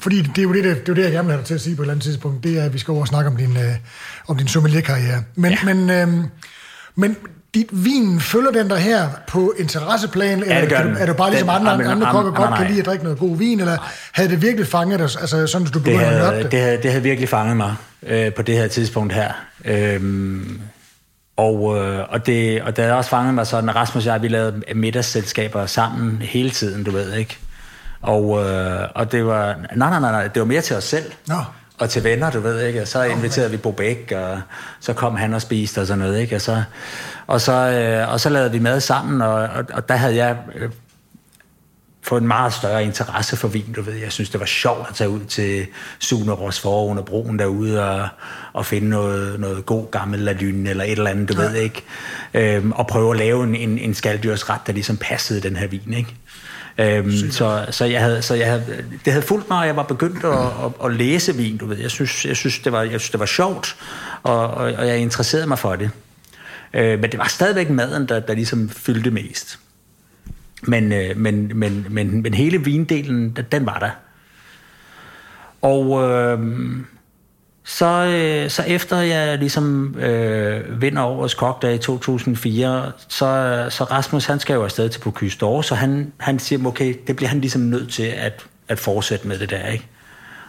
Speaker 1: fordi det er jo det, det, det, er det jeg gerne vil have dig til at sige på et eller andet tidspunkt, det er, at vi skal over og snakke om din, øh, om din sommelierkarriere. Men, ja. men, øh, men dit vin følger den der her på interesseplan, eller ja, kan du, er du bare ligesom den, andre, andre, andre kokker godt kan lide at drikke noget god vin, eller havde det virkelig fanget dig, altså sådan, at du begyndte at nørde
Speaker 2: det? Det havde, det havde virkelig fanget mig øh, på det her tidspunkt her. Øhm, og, øh, og, det, og det havde også fanget mig sådan, at Rasmus og jeg, vi lavede middagsselskaber sammen hele tiden, du ved, ikke? Og, øh, og det var, nej, nej, nej, nej, det var mere til os selv. Nå og til venner, du ved, ikke? Og så inviterede vi Bobæk, og så kom han og spiste og sådan noget, ikke? Og så, og så, øh, og så lavede vi mad sammen, og, og, og der havde jeg øh, fået en meget større interesse for vin, du ved. Jeg synes, det var sjovt at tage ud til Suneros for under broen derude og, og finde noget, noget god gammel lalyn eller et eller andet, du ja. ved ikke. Øhm, og prøve at lave en, en, en skalddyrsret, der ligesom passede den her vin, ikke? Øhm, så, så, jeg havde, så jeg havde, det havde fulgt mig, og jeg var begyndt at, at, at læse vin, du ved. Jeg synes, jeg synes, det, var, jeg synes det var sjovt, og, og, og jeg interesserede mig for det. Øh, men det var stadigvæk maden, der, der ligesom fyldte mest. Men, øh, men, men, men, men hele vindelen, den var der. Og øh, så, øh, så efter jeg ligesom øh, vinder årets kokdag i 2004, så, så Rasmus han skal jo afsted til Bocuse d'Or, så han, han siger, okay, det bliver han ligesom nødt til at, at fortsætte med det der, ikke?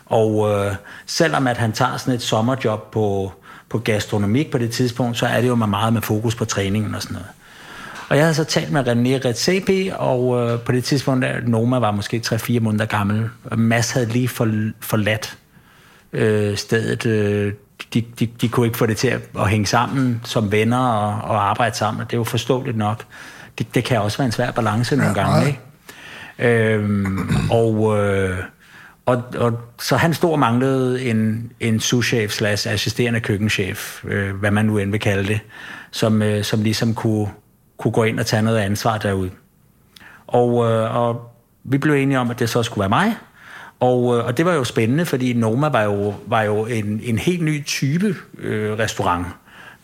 Speaker 2: Og øh, selvom at han tager sådan et sommerjob på, på gastronomik på det tidspunkt, så er det jo meget med fokus på træningen og sådan noget. Og jeg havde så talt med René Redzepi, og øh, på det tidspunkt, der Noma var måske 3-4 måneder gammel, og Mads havde lige for, forladt øh, stedet. Øh, de, de, de kunne ikke få det til at, at hænge sammen som venner og, og arbejde sammen, det er jo forståeligt nok. Det, det kan også være en svær balance nogle ja, gange, ikke? Øhm, og, øh, og, og så han stod og manglede en, en souschef slash assisterende køkkenchef, øh, hvad man nu end vil kalde det, som, øh, som ligesom kunne, kunne gå ind og tage noget ansvar derude. Og, øh, og vi blev enige om, at det så skulle være mig, og, øh, og det var jo spændende, fordi Noma var jo, var jo en, en helt ny type øh, restaurant.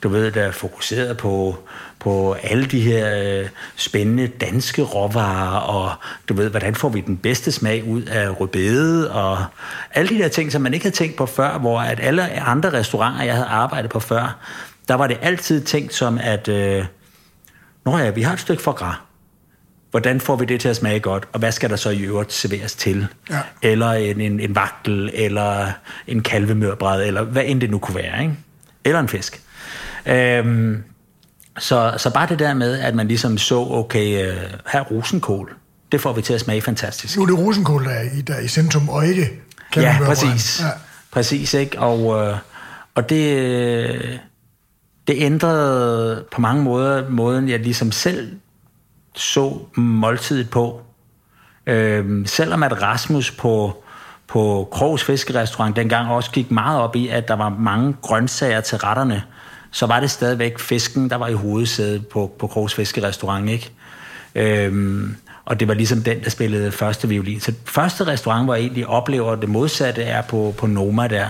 Speaker 2: Du ved, der fokuseret på, på alle de her øh, spændende danske råvarer, og du ved, hvordan får vi den bedste smag ud af rødbede, og alle de der ting, som man ikke havde tænkt på før, hvor at alle andre restauranter, jeg havde arbejdet på før, der var det altid tænkt som, at øh, Nå ja, vi har et stykke for gras hvordan får vi det til at smage godt, og hvad skal der så i øvrigt serveres til? Ja. Eller en, en, en vagtel, eller en kalvemørbræd, eller hvad end det nu kunne være, ikke? Eller en fisk. Øhm, så, så bare det der med, at man ligesom så, okay, uh, her rosenkål, det får vi til at smage fantastisk.
Speaker 1: Nu er det rosenkål, der er i, der er i centrum, og ikke
Speaker 2: Ja, præcis. Ja. Præcis, ikke? Og, uh, og det, det ændrede på mange måder måden, jeg ligesom selv så måltidet på. Øh, selvom at Rasmus på, på Krogs Fiskerestaurant dengang også gik meget op i, at der var mange grøntsager til retterne, så var det stadigvæk fisken, der var i hovedsædet på, på Krogs Fiskerestaurant, ikke? Øhm, og det var ligesom den, der spillede første violin. Så første restaurant, hvor jeg egentlig oplever det modsatte, er på, på Noma der.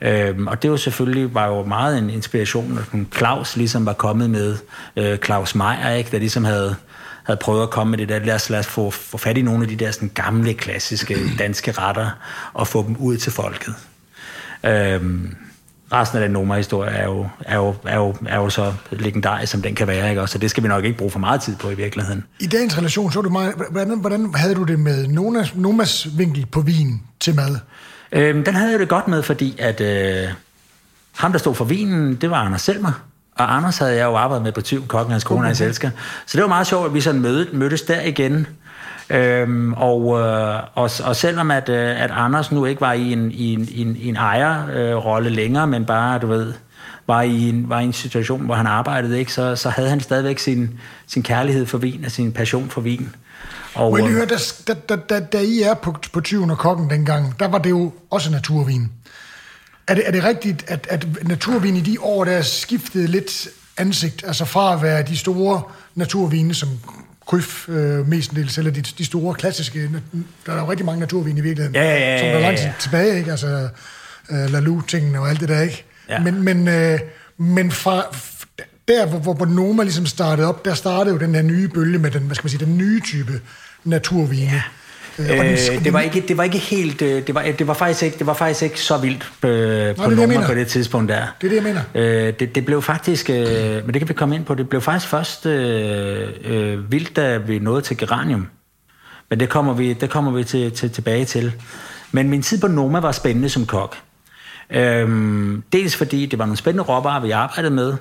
Speaker 2: Øhm, og det var selvfølgelig var jo meget en inspiration, at Claus ligesom var kommet med, øh, Claus Meier, ikke, der ligesom havde havde prøvet at komme med det der, lad os, lad os få, få fat i nogle af de der sådan, gamle, klassiske danske retter, og få dem ud til folket. Øhm, resten af den Noma-historie er jo, er, jo, er, jo, er jo så legendarisk, som den kan være, ikke? så det skal vi nok ikke bruge for meget tid på i virkeligheden.
Speaker 1: I dagens relation, så du meget, hvordan, hvordan havde du det med Nomas, Nomas vinkel på vin til mad?
Speaker 2: Øhm, den havde jeg det godt med, fordi at øh, ham, der stod for vinen, det var Anders Selmer. Og Anders havde jeg jo arbejdet med på Tyv, kokken hans kone, hans elsker. Så det var meget sjovt, at vi sådan mødte, mødtes der igen. Øhm, og, øh, og, og selvom at, øh, at Anders nu ikke var i en, i en, i en, i en ejerrolle øh, længere, men bare, du ved, var i en, var i en situation, hvor han arbejdede, ikke, så, så havde han stadigvæk sin, sin kærlighed for vin og sin passion for vin.
Speaker 1: Og, jeg lige høre, da, da, da, da I er på, på 20 og kokken dengang, der var det jo også naturvin. Er det, er det rigtigt, at, at naturvin i de år, der skiftede lidt ansigt, altså fra at være de store naturvine, som Kryf øh, mestendels, eller de, de store klassiske, der er jo rigtig mange naturvine i virkeligheden,
Speaker 2: ja, ja, ja,
Speaker 1: som er langt tilbage, ikke? Altså øh, Lalu-tingene og alt det der, ikke? Ja. Men, men, øh, men fra, der, hvor, hvor Bonoma ligesom startede op, der startede jo den her nye bølge med den, hvad skal man sige, den nye type naturvine. Ja
Speaker 2: Øh, det, var ikke, det var ikke helt, øh, det var, det var faktisk ikke, det var faktisk ikke så vildt øh, på nummer på det tidspunkt der.
Speaker 1: Det er det, jeg mener.
Speaker 2: Øh, det, det blev faktisk, øh, men det kan vi komme ind på, det blev faktisk først øh, øh, vildt, da vi nåede til Geranium. Men det kommer vi, det kommer vi til, til, tilbage til. Men min tid på Noma var spændende som kok. Øhm, dels fordi det var nogle spændende råvarer, vi arbejdede med,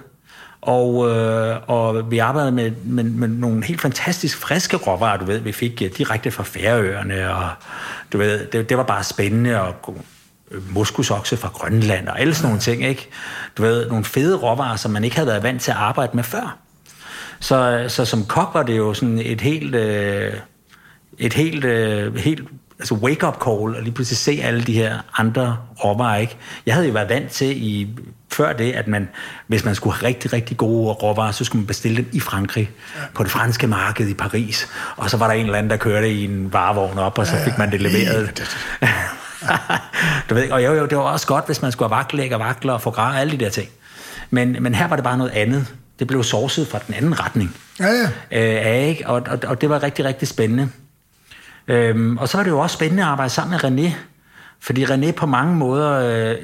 Speaker 2: og, øh, og vi arbejdede med, med, med nogle helt fantastisk friske råvarer, du ved, vi fik ja, direkte fra Færøerne, og du ved, det, det var bare spændende, og øh, moskusokse fra Grønland, og alle sådan nogle ting, ikke? Du ved, nogle fede råvarer, som man ikke havde været vant til at arbejde med før. Så, så som kok var det jo sådan et helt, øh, et helt, øh, helt altså wake-up call, og lige pludselig se alle de her andre råvarer, ikke? Jeg havde jo været vant til i før det, at man, hvis man skulle have rigtig, rigtig gode råvarer, så skulle man bestille dem i Frankrig, på det franske marked i Paris, og så var der en eller anden, der kørte i en varevogn op, og så fik man det leveret. du ved, og jo, jo, det var også godt, hvis man skulle have vaklæg og vakler og få græ og alle de der ting. Men, men her var det bare noget andet. Det blev sourcet fra den anden retning.
Speaker 1: Ja, ja.
Speaker 2: Øh, ikke? Og, og, og det var rigtig, rigtig spændende. Øhm, og så var det jo også spændende at arbejde sammen med René, fordi René på mange måder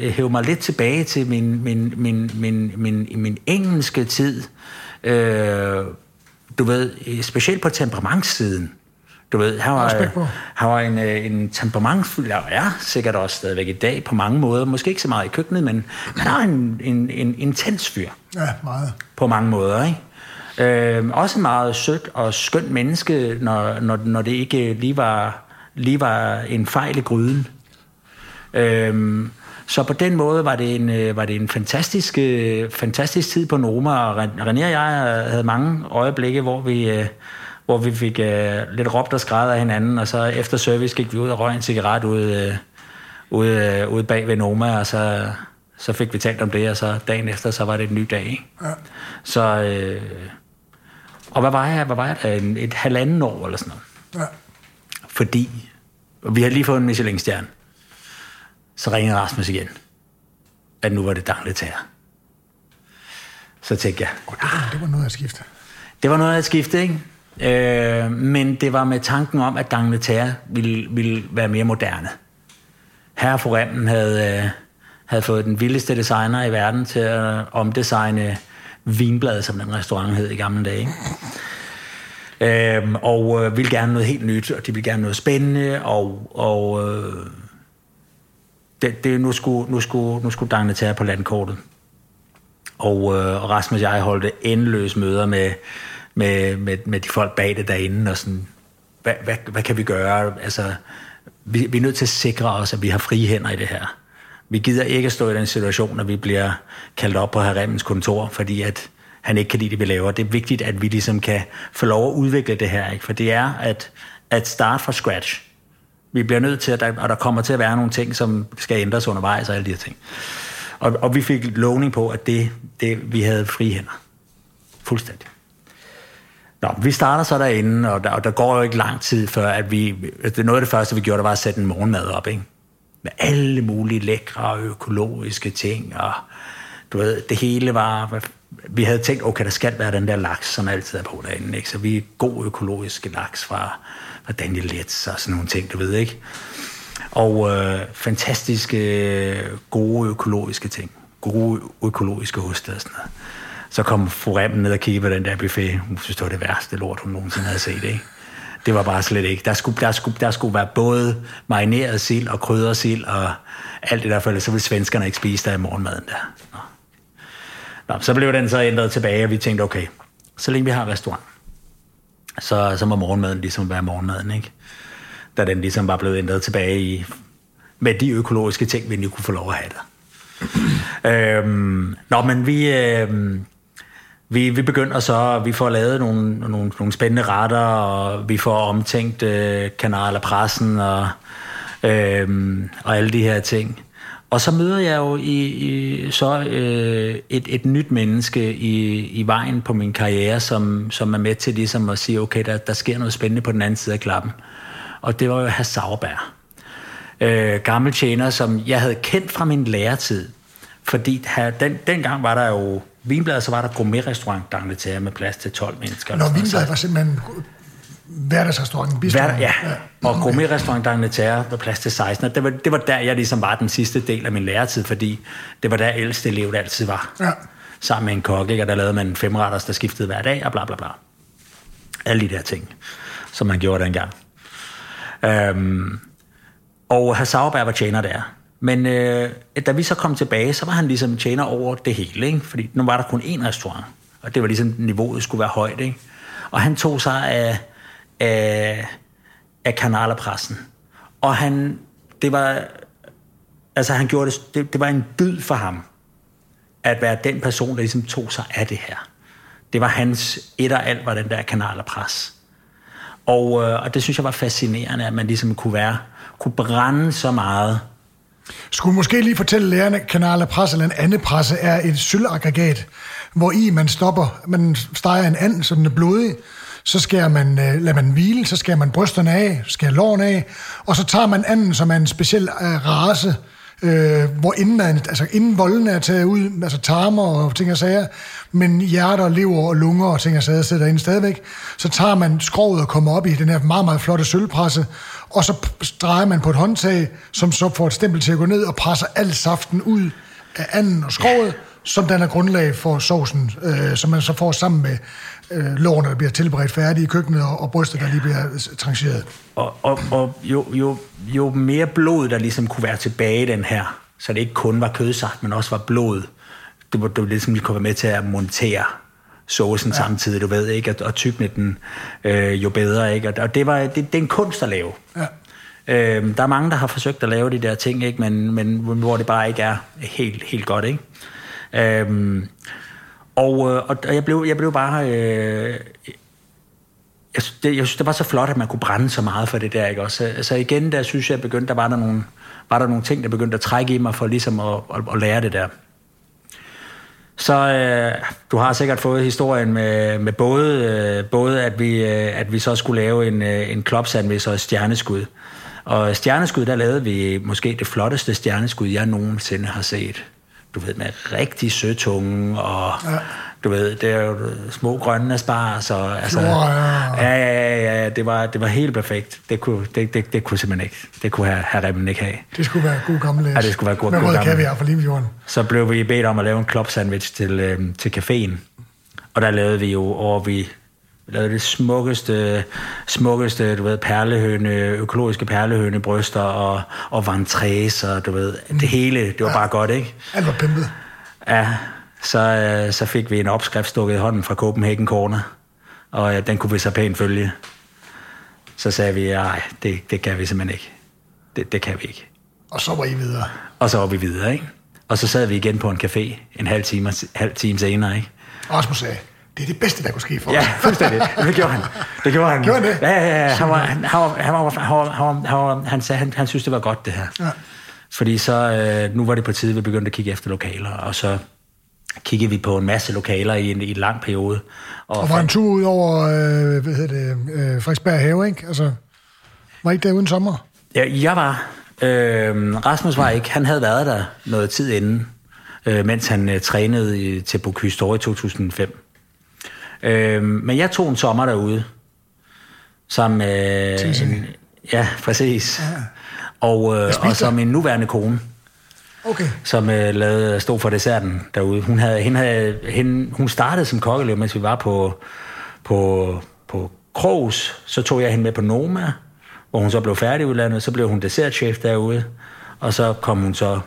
Speaker 2: øh, hævde mig lidt tilbage til min, min, min, min, min, min engelske tid. Øh, du ved, specielt på temperamentssiden. Du ved, han var, han var en, øh, en temperamentfuld, og er sikkert også stadigvæk i dag på mange måder. Måske ikke så meget i køkkenet, men han er en, en, en intens fyr.
Speaker 1: Ja, meget.
Speaker 2: På mange måder, ikke? Øh, også meget sødt og skønt menneske, når, når, når det ikke lige var, lige var en fejl i gryden. Øh, Så på den måde var det en, øh, var det en fantastisk, øh, fantastisk tid på Noma, og René og jeg havde mange øjeblikke, hvor vi, øh, hvor vi fik lidt råbt og skrædder af hinanden, og så efter service gik vi ud og røg en cigaret ud, ude, ude bag ved Noma, og så, så fik vi talt om det, og så dagen efter, så var det en ny dag. Ikke? Ja. Så, øh, og hvad var jeg? Hvad var jeg der? En, et halvanden år eller sådan noget. Ja. Fordi vi har lige fået en Michelin-stjerne. Så ringede Rasmus igen, at nu var det Dangletær. Så tænkte jeg...
Speaker 1: Oh, det, var, det var noget at skifte.
Speaker 2: Det var noget at skifte, ikke? Øh, men det var med tanken om, at Dangletær ville, ville være mere moderne. Herre Foremmen havde, øh, havde fået den vildeste designer i verden til at omdesigne Vinbladet, som den restaurant hed i gamle dage. Øhm, og øh, ville gerne noget helt nyt, og de ville gerne noget spændende, og, og øh, det, det, nu, skulle, nu, skulle, nu skulle Dagne tage på landkortet. Og, øh, og Rasmus og jeg holdte endeløse møder med, med, med, med de folk bag det derinde, og sådan, hvad, hvad, hvad kan vi gøre? Altså, vi, vi er nødt til at sikre os, at vi har frie hænder i det her. Vi gider ikke stå i den situation, at vi bliver kaldt op på Herremens kontor, fordi at han ikke kan lide det, vi laver. Det er vigtigt, at vi ligesom kan få lov at udvikle det her, ikke? for det er at, at starte fra scratch. Vi bliver nødt til, at der, og der kommer til at være nogle ting, som skal ændres undervejs og alle de her ting. Og, og vi fik lovning på, at det, det, vi havde fri hænder. Fuldstændig. Nå, vi starter så derinde, og der, og der går jo ikke lang tid før, at vi... Det noget af det første, vi gjorde, der var at sætte en morgenmad op, ikke? Med alle mulige lækre økologiske ting, og du ved, det hele var... Vi havde tænkt, okay, der skal være den der laks, som altid er på derinde, ikke? Så vi er god økologiske laks fra, fra Daniel Letts og sådan nogle ting, du ved, ikke? Og øh, fantastiske, gode økologiske ting. Gode økologiske oste og sådan noget. Så kom fru Remmen ned og kiggede på den der buffet. Hun synes, det var det værste lort, hun nogensinde havde set, ikke? Det var bare slet ikke. Der skulle, der skulle, der skulle være både marineret sild og kryddersild og alt det der, for så ville svenskerne ikke spise der i morgenmaden der. Nå. Nå, så blev den så ændret tilbage, og vi tænkte, okay, så længe vi har restaurant, så, så må morgenmaden ligesom være morgenmaden, ikke? Da den ligesom var blevet ændret tilbage i, med de økologiske ting, vi nu kunne få lov at have der. øhm, nå, men vi, øhm, vi, vi begynder så, vi får lavet nogle, nogle, nogle spændende retter, og vi får omtænkt øh, kanaler, pressen og, øh, og alle de her ting. Og så møder jeg jo i, i, så øh, et, et nyt menneske i, i vejen på min karriere, som, som er med til ligesom at sige, okay, der, der sker noget spændende på den anden side af klappen. Og det var jo Herr Sauerberg. Øh, gammel tjener, som jeg havde kendt fra min læretid. Fordi her, den, dengang var der jo Vinbladet, så var der gourmetrestaurant D'Angleterre med plads til 12 mennesker.
Speaker 1: Nå, Vinbladet var simpelthen hverdagsrestauranten. Hverdag,
Speaker 2: ja. ja. Og gourmetrestaurant D'Angleterre med plads til 16. det var, det var der, jeg ligesom var den sidste del af min læretid, fordi det var der ældste elev altid var. Ja. Sammen med en kok, ikke? og der lavede man femretters, der skiftede hver dag, og bla bla bla. Alle de der ting, som man gjorde dengang. Øhm, og Herr Sauerberg var tjener der. Men øh, da vi så kom tilbage, så var han ligesom tjener over det hele, ikke? fordi nu var der kun én restaurant, og det var ligesom niveauet skulle være højt. Ikke? Og han tog sig af, af, af kanalerpressen. Og han, det var, altså han gjorde det, det, det var en dyd for ham, at være den person, der ligesom tog sig af det her. Det var hans et og alt, var den der kanalerpres. Og, øh, og det synes jeg var fascinerende, at man ligesom kunne være, kunne brænde så meget
Speaker 1: skulle måske lige fortælle lærerne, at kanal presse eller en anden presse er et sølvaggregat, hvor i man stopper, man steger en and, så den er blodig, så skærer man, øh, lader man hvile, så skærer man brysterne af, skærer lårene af, og så tager man anden, som er en speciel øh, race, øh, hvor inden, man, altså inden volden er taget ud, altså tarmer og ting og sager, men hjerter, lever og lunger og ting og sager sidder derinde stadigvæk, så tager man skroget og kommer op i den her meget, meget flotte sølvpresse, og så drejer man på et håndtag, som så får et stempel til at gå ned og presser al saften ud af anden og skrovet, som danner grundlag for sovsen, øh, som man så får sammen med øh, lårene, der bliver tilberedt færdige i køkkenet, og, og brystet, der lige bliver trancheret.
Speaker 2: Og, og, og jo, jo, jo mere blod, der ligesom kunne være tilbage i den her, så det ikke kun var kødsaft, men også var blod, det var, det var ligesom lige kunne være med til at montere saucen ja. samtidig, du ved, ikke? Og, og tykne den øh, jo bedre, ikke? Og, og det, var, det, det er en kunst at lave. Ja. Øh, der er mange, der har forsøgt at lave de der ting, ikke? Men, men hvor det bare ikke er helt, helt godt. Ikke? Øh, og, øh, og jeg, blev, jeg blev bare... Øh, jeg, det, jeg synes, det var så flot, at man kunne brænde så meget for det der. Ikke? Også, så igen, der synes jeg, jeg begyndte, der var der nogle, var der nogle ting, der begyndte at trække i mig for ligesom at, at, at lære det der. Så øh, du har sikkert fået historien med, med både, øh, både at, vi, øh, at vi så skulle lave en, øh, en klopsandvis og et stjerneskud. Og stjerneskud, der lavede vi måske det flotteste stjerneskud, jeg nogensinde har set. Du ved, med rigtig søtunge og... Ja du ved, det er jo små grønne spars, og altså, ja, ja, ja, ja, det var, det var helt perfekt. Det kunne, det, det, det kunne simpelthen ikke. Det kunne herre, herre Remmen ikke have.
Speaker 1: Det skulle være god gammel
Speaker 2: Ja, det skulle være god,
Speaker 1: Med
Speaker 2: god
Speaker 1: gammel. kaviar fra Limfjorden.
Speaker 2: Så blev vi bedt om at lave en klop sandwich til, øh, til caféen. Og der lavede vi jo, og vi lavede det smukkeste, smukkeste, du ved, perlehøne, økologiske perlehøne bryster og, og vantræs, og du ved, mm. det hele, det var ja. bare godt, ikke?
Speaker 1: Alt var pimpet.
Speaker 2: Ja, så, øh, så fik vi en opskrift stukket i hånden fra Copenhagen Corner, og øh, den kunne vi så pænt følge. Så sagde vi, nej, det, det kan vi simpelthen ikke. Det, det kan vi ikke.
Speaker 1: Og så var I videre.
Speaker 2: Og så var vi videre, ikke? Og så sad vi igen på en café en halv time, halv time senere, ikke?
Speaker 1: Rasmus sagde, det er det bedste, der kunne ske for
Speaker 2: Ja, fuldstændig. Det gjorde han. Det gjorde han.
Speaker 1: Gjorde han det?
Speaker 2: Ja, ja, ja. Han, var, han, han, var, han, var, han, var, han, var, han sagde, han, han synes, det var godt, det her. Ja. Fordi så, øh, nu var det på tide, vi begyndte at kigge efter lokaler, og så kiggede vi på en masse lokaler i en, i en lang periode.
Speaker 1: Og, og var en tur ud over, øh, hvad hedder det, øh, Frederiksberg Have, ikke? Altså, var ikke der uden sommer?
Speaker 2: Ja, jeg var. Øh, Rasmus var ikke. Han havde været der noget tid inden, øh, mens han øh, trænede i, til Bocuse i 2005. Øh, men jeg tog en sommer derude. Som, øh, en, ja, præcis. Ja. Og, øh, og som min nuværende kone
Speaker 1: okay.
Speaker 2: som øh, lavede, stod for desserten derude. Hun, havde, hende havde, hende, hun startede som kokkeløb, mens vi var på, på, på Krogs. Så tog jeg hende med på Noma, hvor hun så blev færdigudlandet. Så blev hun dessertchef derude. Og så kom hun så...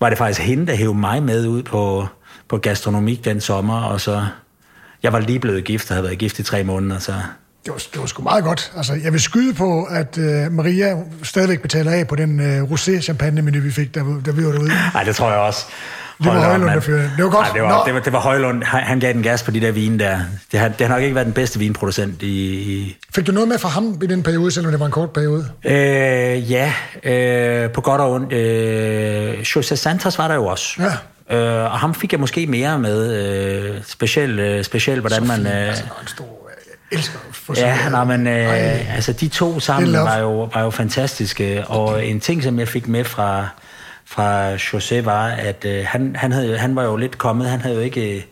Speaker 2: Var det faktisk hende, der hævde mig med ud på, på gastronomik den sommer, og så... Jeg var lige blevet gift og havde været gift i tre måneder, så
Speaker 1: det var, det var sgu meget godt. Altså, jeg vil skyde på, at uh, Maria stadigvæk betaler af på den uh, rosé-champagne-menu, vi fik, da, da vi var derude.
Speaker 2: Nej, det tror jeg også.
Speaker 1: Det var Højlund, der førte. Det var godt.
Speaker 2: Ej, det, var, det, var, det var Højlund. Han, han gav den gas på de der vine der. Det har, det har nok ikke været den bedste vinproducent i, i...
Speaker 1: Fik du noget med fra ham i den periode, selvom det var en kort periode?
Speaker 2: Øh, ja, øh, på godt og ondt. Øh, José Santos var der jo også.
Speaker 1: Ja.
Speaker 2: Øh, og ham fik jeg måske mere med, øh, specielt, øh, speciel, hvordan man... Øh, altså,
Speaker 1: en stor elsker for
Speaker 2: Ja, nej, men øh, altså de to sammen var jo, var jo fantastiske, og en ting, som jeg fik med fra, fra José var, at øh, han, han, havde, han var jo lidt kommet, han havde jo ikke øh,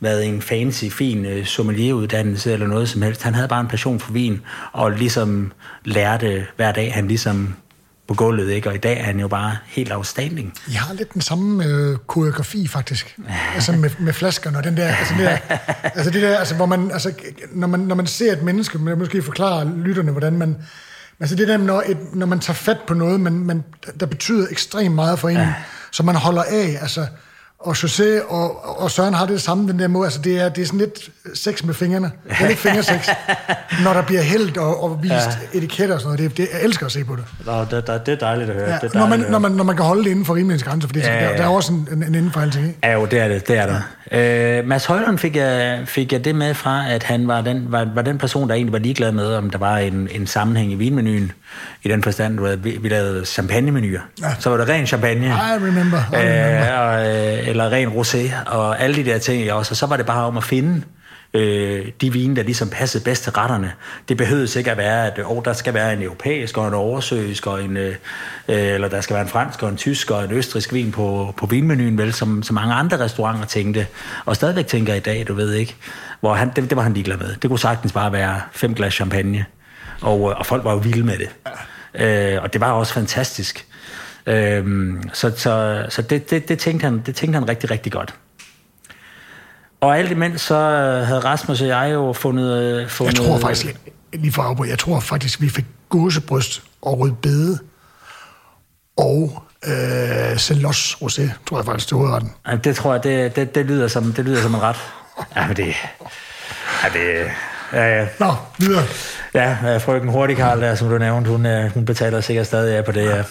Speaker 2: været en fancy, fin øh, sommelieruddannelse eller noget som helst. Han havde bare en passion for vin, og ligesom lærte hver dag, han ligesom på gulvet, ikke? og i dag er han jo bare helt afstanding.
Speaker 1: Jeg har lidt den samme øh, koreografi, faktisk. altså med, med flaskerne og den der, altså, det der, altså det der, altså, hvor man, altså, når man, når man ser et menneske, man måske forklare lytterne, hvordan man, altså det der, når, et, når man tager fat på noget, man, man, der betyder ekstremt meget for en, ja. så man holder af, altså, og José og, og Søren har det samme, den der måde. Altså, det er, det er sådan lidt sex med fingrene. Det er lidt fingersex. når der bliver hældt og, og vist ja. etiketter og sådan noget. Det, det, jeg elsker at se på det.
Speaker 2: Nå, det, det, det er dejligt at høre. Ja, det er dejligt
Speaker 1: når, man, når, man, når man kan holde det inden for rimelighedens fordi ja, ja. Der, der er også en, en, en inden for alting. Ikke?
Speaker 2: Ja, jo, det er det. det er der. Øh, Mads Højlund fik jeg, fik jeg det med fra, at han var den, var, var den person, der egentlig var ligeglad med, om der var en, en sammenhæng i vinmenuen. I den forstand, at vi, vi lavede champagnemenuer. Ja. Så var det ren champagne. I
Speaker 1: remember. I remember.
Speaker 2: Øh, og, eller ren rosé, og alle de der ting også. Og så var det bare om at finde øh, de vine, der ligesom passede bedst til retterne. Det behøvede ikke at være, at oh, der skal være en europæisk og en oversøisk, og en, øh, eller der skal være en fransk og en tysk og en østrisk vin på, på vinmenuen, vel, som, som mange andre restauranter tænkte, og stadigvæk tænker i dag, du ved ikke, hvor han, det, det var han ligeglad med. Det kunne sagtens bare være fem glas champagne, og, øh, og folk var jo vilde med det. Øh, og det var også fantastisk. Øhm, så så, så det, det, det, tænkte han, det tænkte han rigtig, rigtig godt. Og alt imens så havde Rasmus og jeg jo fundet... fundet
Speaker 1: jeg tror faktisk, lige for afbryde, jeg tror faktisk, vi fik gåsebryst og rødbede og øh, Celos Rosé, tror jeg faktisk, det hovedretten.
Speaker 2: Ja, det tror jeg, det, det, det, lyder som, det lyder som en ret. Ja, men det... Ja, det... Ja, ja.
Speaker 1: Nå, videre.
Speaker 2: Ja, frøken Hurtigkarl, der, som du nævnte, hun, øh, hun betaler sikkert stadig af på det. Ja. ja.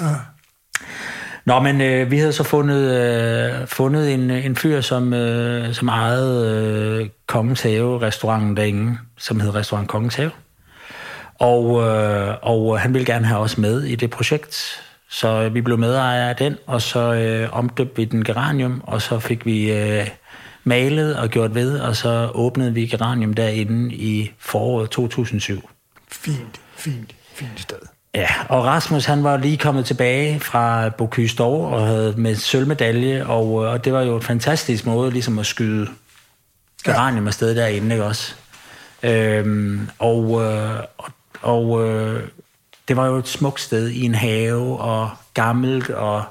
Speaker 2: Nå, men øh, vi havde så fundet, øh, fundet en, øh, en fyr, som, øh, som ejede øh, Kongens Have-restauranten derinde, som hed Restaurant Kongens Have. Og, øh, og øh, han ville gerne have os med i det projekt, så øh, vi blev medejere af den, og så øh, omdøbte vi den geranium, og så fik vi øh, malet og gjort ved, og så åbnede vi geranium derinde i foråret 2007.
Speaker 1: Fint, fint, fint sted.
Speaker 2: Ja, og Rasmus han var lige kommet tilbage fra Bocuse d'Or og havde med sølvmedalje, og, øh, og det var jo en fantastisk måde ligesom at skyde geranium ja. afsted derinde, ikke også? Øhm, og, øh, og, øh, det var jo et smukt sted i en have, og gammelt, og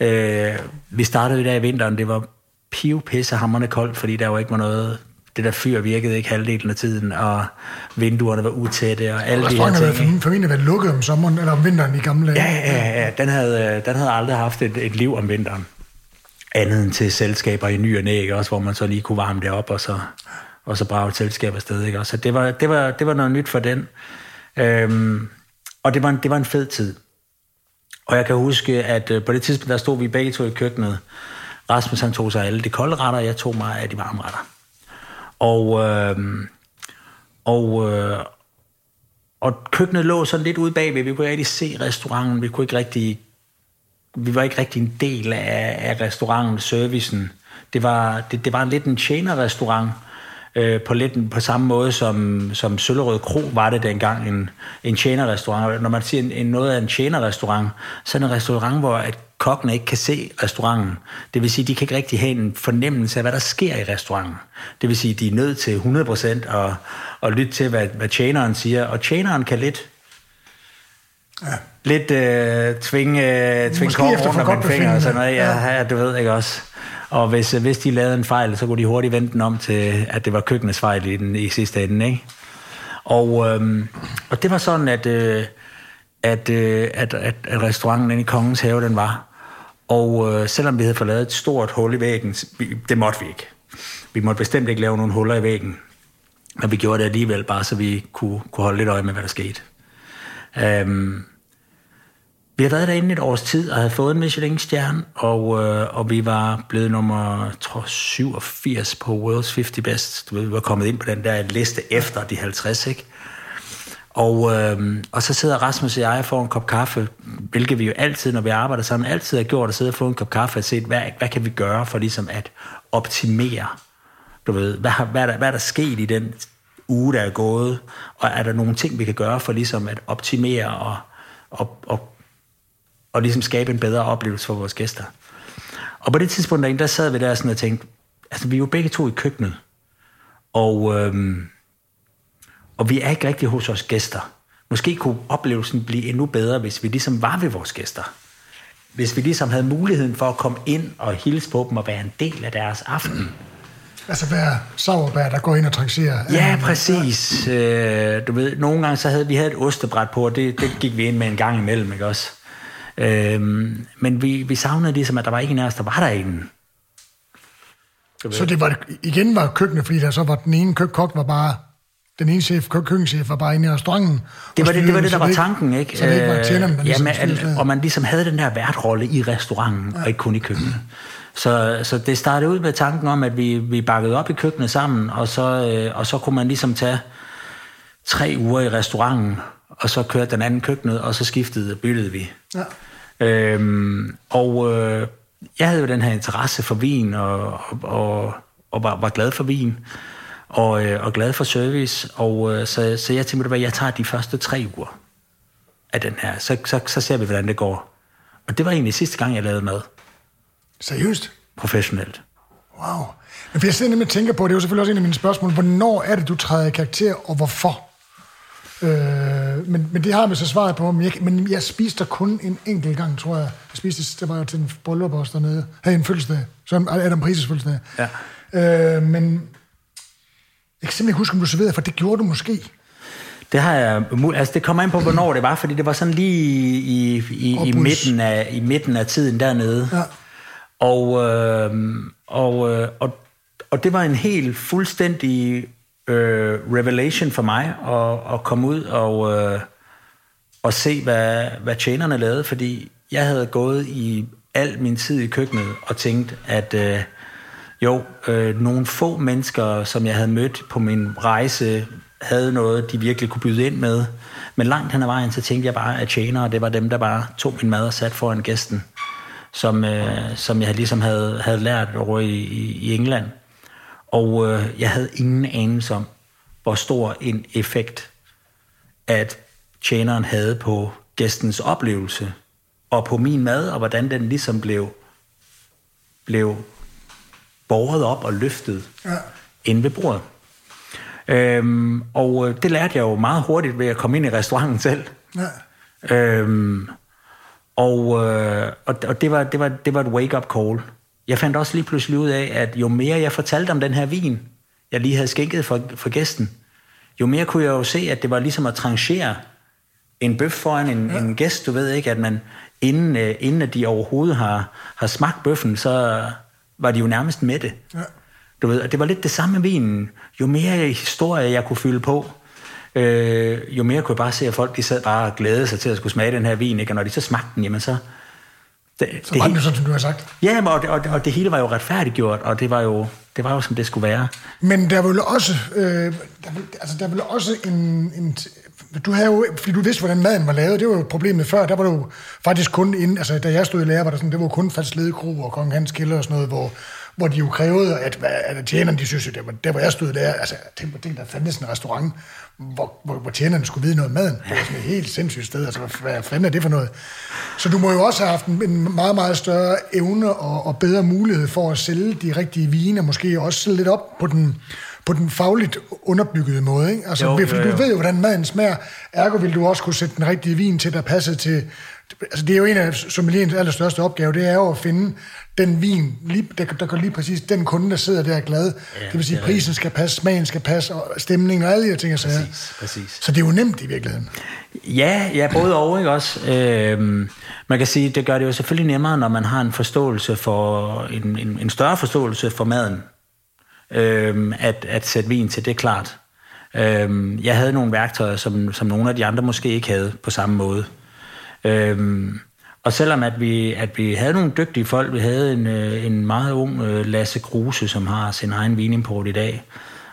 Speaker 2: øh, vi startede der i vinteren, det var pivpisse hammerne koldt, fordi der jo ikke var noget det der fyr virkede ikke halvdelen af tiden, og vinduerne var utætte, og alle de her ting.
Speaker 1: Restauranten formentlig været lukket om sommeren, eller om vinteren i gamle
Speaker 2: dage. Ja, ja, ja. Den havde, den havde aldrig haft et, et liv om vinteren. Andet end til selskaber i ny og næ, også, hvor man så lige kunne varme det op, og så, og så brage et selskab afsted. Ikke? Så det var, det, var, det var noget nyt for den. Øhm, og det var, en, det var en fed tid. Og jeg kan huske, at øh, på det tidspunkt, der stod vi begge to i køkkenet. Rasmus han tog sig alle de kolde retter, og jeg tog mig af de varme retter. Og, øh, og, øh, og køkkenet lå sådan lidt ude bagved. Vi kunne ikke rigtig se restauranten. Vi kunne ikke rigtig... Vi var ikke rigtig en del af, af restauranten, servicen. Det var, det, det var lidt en tjenerrestaurant, øh, på lidt på samme måde som, som Søllerød Kro var det dengang en, en tjenerrestaurant. Når man siger en, en, noget af en tjenerrestaurant, så er det en restaurant, hvor at kokkene ikke kan se restauranten. Det vil sige, de kan ikke rigtig have en fornemmelse af, hvad der sker i restauranten. Det vil sige, de er nødt til 100% at, at lytte til, hvad, hvad tjeneren siger. Og tjeneren kan lidt Ja. Lidt øh, tvinge, øh, tvinge kort rundt om fingre og sådan noget. Ja, ja, du ved ikke også. Og hvis, hvis de lavede en fejl, så kunne de hurtigt vente den om til, at det var køkkenets fejl i, den, i sidste ende. Ikke? Og, øhm, og det var sådan, at, øh, at, øh, at, at, at restauranten inde i Kongens Have, den var. Og øh, selvom vi havde fået lavet et stort hul i væggen, det måtte vi ikke. Vi måtte bestemt ikke lave nogle huller i væggen. Men vi gjorde det alligevel, bare så vi kunne, kunne holde lidt øje med, hvad der skete. Øhm, vi havde været derinde et års tid og havde fået en Michelin-stjerne, og, øh, og vi var blevet nummer tror, 87 på World's 50 Best. Du ved, vi var kommet ind på den der liste efter de 50, ikke? Og, øh, og så sidder Rasmus og jeg og får en kop kaffe, hvilket vi jo altid, når vi arbejder sammen, altid har gjort, at sidde og få en kop kaffe og se, hvad, hvad kan vi gøre for ligesom at optimere, du ved, hvad, hvad, er der, hvad er der sket i den uge, der er gået, og er der nogle ting, vi kan gøre for ligesom at optimere og, og, og og ligesom skabe en bedre oplevelse for vores gæster. Og på det tidspunkt derinde, der sad vi der sådan og tænkte, altså vi er jo begge to i køkkenet, og, Øh, og vi er ikke rigtig hos vores gæster. Måske kunne oplevelsen blive endnu bedre, hvis vi ligesom var ved vores gæster. Hvis vi ligesom havde muligheden for at komme ind og hilse på dem og være en del af deres aften.
Speaker 1: Altså være sauerbær, der går ind og trancherer.
Speaker 2: Ja, præcis. Øh, du ved, nogle gange så havde vi havde et ostebræt på, og det, det gik vi ind med en gang imellem, ikke også? Øhm, men vi, vi savnede ligesom, at der var ikke en af os, der var derinde.
Speaker 1: Så det var, igen var køkkenet, fordi der så var den ene kok var bare den ene chef, køkkenchef, var bare inde i restauranten.
Speaker 2: Det var det, det, var det der var tanken, ikke?
Speaker 1: Så det ikke var tjeneren,
Speaker 2: der ligesom ja, men, Og man ligesom havde den der værtrolle i restauranten, ja. og ikke kun i køkkenet. Så, så det startede ud med tanken om, at vi, vi bakkede op i køkkenet sammen, og så, øh, og så kunne man ligesom tage tre uger i restauranten, og så kørte den anden køkkenet, og så skiftede byttede vi. Ja. Øhm, og øh, jeg havde jo den her interesse for vin, og, og, og var, var glad for vin, og, øh, og glad for service, og øh, så, så jeg tænkte, at jeg tager de første tre uger af den her, så, så, så ser vi, hvordan det går. Og det var egentlig sidste gang, jeg lavede mad.
Speaker 1: Seriøst?
Speaker 2: Professionelt.
Speaker 1: Wow. Men for jeg sidder nemlig og tænker på, det er jo selvfølgelig også en af mine spørgsmål, hvornår er det, du træder i karakter, og hvorfor? Øh, men, men det har man så svaret på. Men jeg, men jeg spiste der kun en enkelt gang, tror jeg. Jeg spiste, det var jo til en bryllup også dernede. Havde en fødselsdag. Så Adam Prises fødselsdag. Ja. Øh, men jeg kan simpelthen ikke huske, om du serverede, for det gjorde du måske.
Speaker 2: Det har jeg, altså det kommer ind på, hvornår det var, fordi det var sådan lige i, i, i, midten, af, i midten af tiden dernede. Ja. Og, øh, og, øh, og, og det var en helt fuldstændig øh, revelation for mig at, at komme ud og, øh, og se, hvad, hvad tjenerne lavede, fordi jeg havde gået i al min tid i køkkenet og tænkt, at øh, jo, øh, nogle få mennesker, som jeg havde mødt på min rejse, havde noget, de virkelig kunne byde ind med. Men langt hen ad vejen, så tænkte jeg bare, at tjenere, det var dem, der bare tog min mad og satte foran gæsten, som, øh, som jeg ligesom havde, havde lært over i, i, i England. Og øh, jeg havde ingen anelse om, hvor stor en effekt, at tjeneren havde på gæstens oplevelse, og på min mad, og hvordan den ligesom blev, blev båret op og løftet ja. ind ved bordet. Øhm, og øh, det lærte jeg jo meget hurtigt ved at komme ind i restauranten selv. Ja. Øhm, og øh, og, og det, var, det, var, det var et wake-up call. Jeg fandt også lige pludselig ud af, at jo mere jeg fortalte om den her vin, jeg lige havde skænket for, for gæsten, jo mere kunne jeg jo se, at det var ligesom at trangere en bøf foran en, ja. en gæst. Du ved ikke, at man inden, øh, inden at de overhovedet har, har smagt bøffen, så var de jo nærmest med det. Ja. Du ved, og det var lidt det samme med vinen. Jo mere historie jeg kunne fylde på, øh, jo mere kunne jeg bare se, at folk de sad bare og glædede sig til at skulle smage den her vin, ikke? og når de så smagte den, jamen så...
Speaker 1: Det, så var det, det sådan, som du har sagt.
Speaker 2: Ja, og, og, og det hele var jo retfærdiggjort, og det var jo, det var jo som det skulle være.
Speaker 1: Men der vil også, øh, der vil, altså der vil også en, en, du havde jo, fordi du vidste, hvordan maden var lavet, det var jo problemet før, der var du faktisk kun inden, altså da jeg stod i lærer, var der sådan, det var kun Fats Ledekro og Kong Hans Kælder og sådan noget, hvor, hvor de jo krævede, at, at tjenerne, de synes at det var, der hvor jeg stod der, altså tænk på det, der fandtes en restaurant, hvor, hvor, hvor tjenerne skulle vide noget om maden. Det var sådan et helt sindssygt sted, altså hvad fanden er det for noget? Så du må jo også have haft en meget, meget større evne og, og bedre mulighed for at sælge de rigtige vine, og måske også lidt op på den, på den fagligt underbyggede måde. Ikke? Altså, jo, fordi jo, jo. du ved jo, hvordan maden smager. Ergo vil du også kunne sætte den rigtige vin til, der passer til... Altså, det er jo en af sommelierens allerstørste opgave, det er jo at finde den vin, lige, der, der går lige præcis den kunde, der sidder der er glad. Ja, det vil sige, at prisen skal passe, smagen skal passe, og stemningen og alle de her ting. Præcis, så, præcis. så det er jo nemt i virkeligheden.
Speaker 2: Ja, ja både og, ikke også? Øhm, man kan sige, det gør det jo selvfølgelig nemmere, når man har en forståelse for, en, en, en større forståelse for maden øh, at, at sætte vin til, det er klart. Øh, jeg havde nogle værktøjer, som, som nogle af de andre måske ikke havde på samme måde. Øh, og selvom at vi, at vi havde nogle dygtige folk, vi havde en, øh, en meget ung øh, Lasse Kruse, som har sin egen vinimport i dag,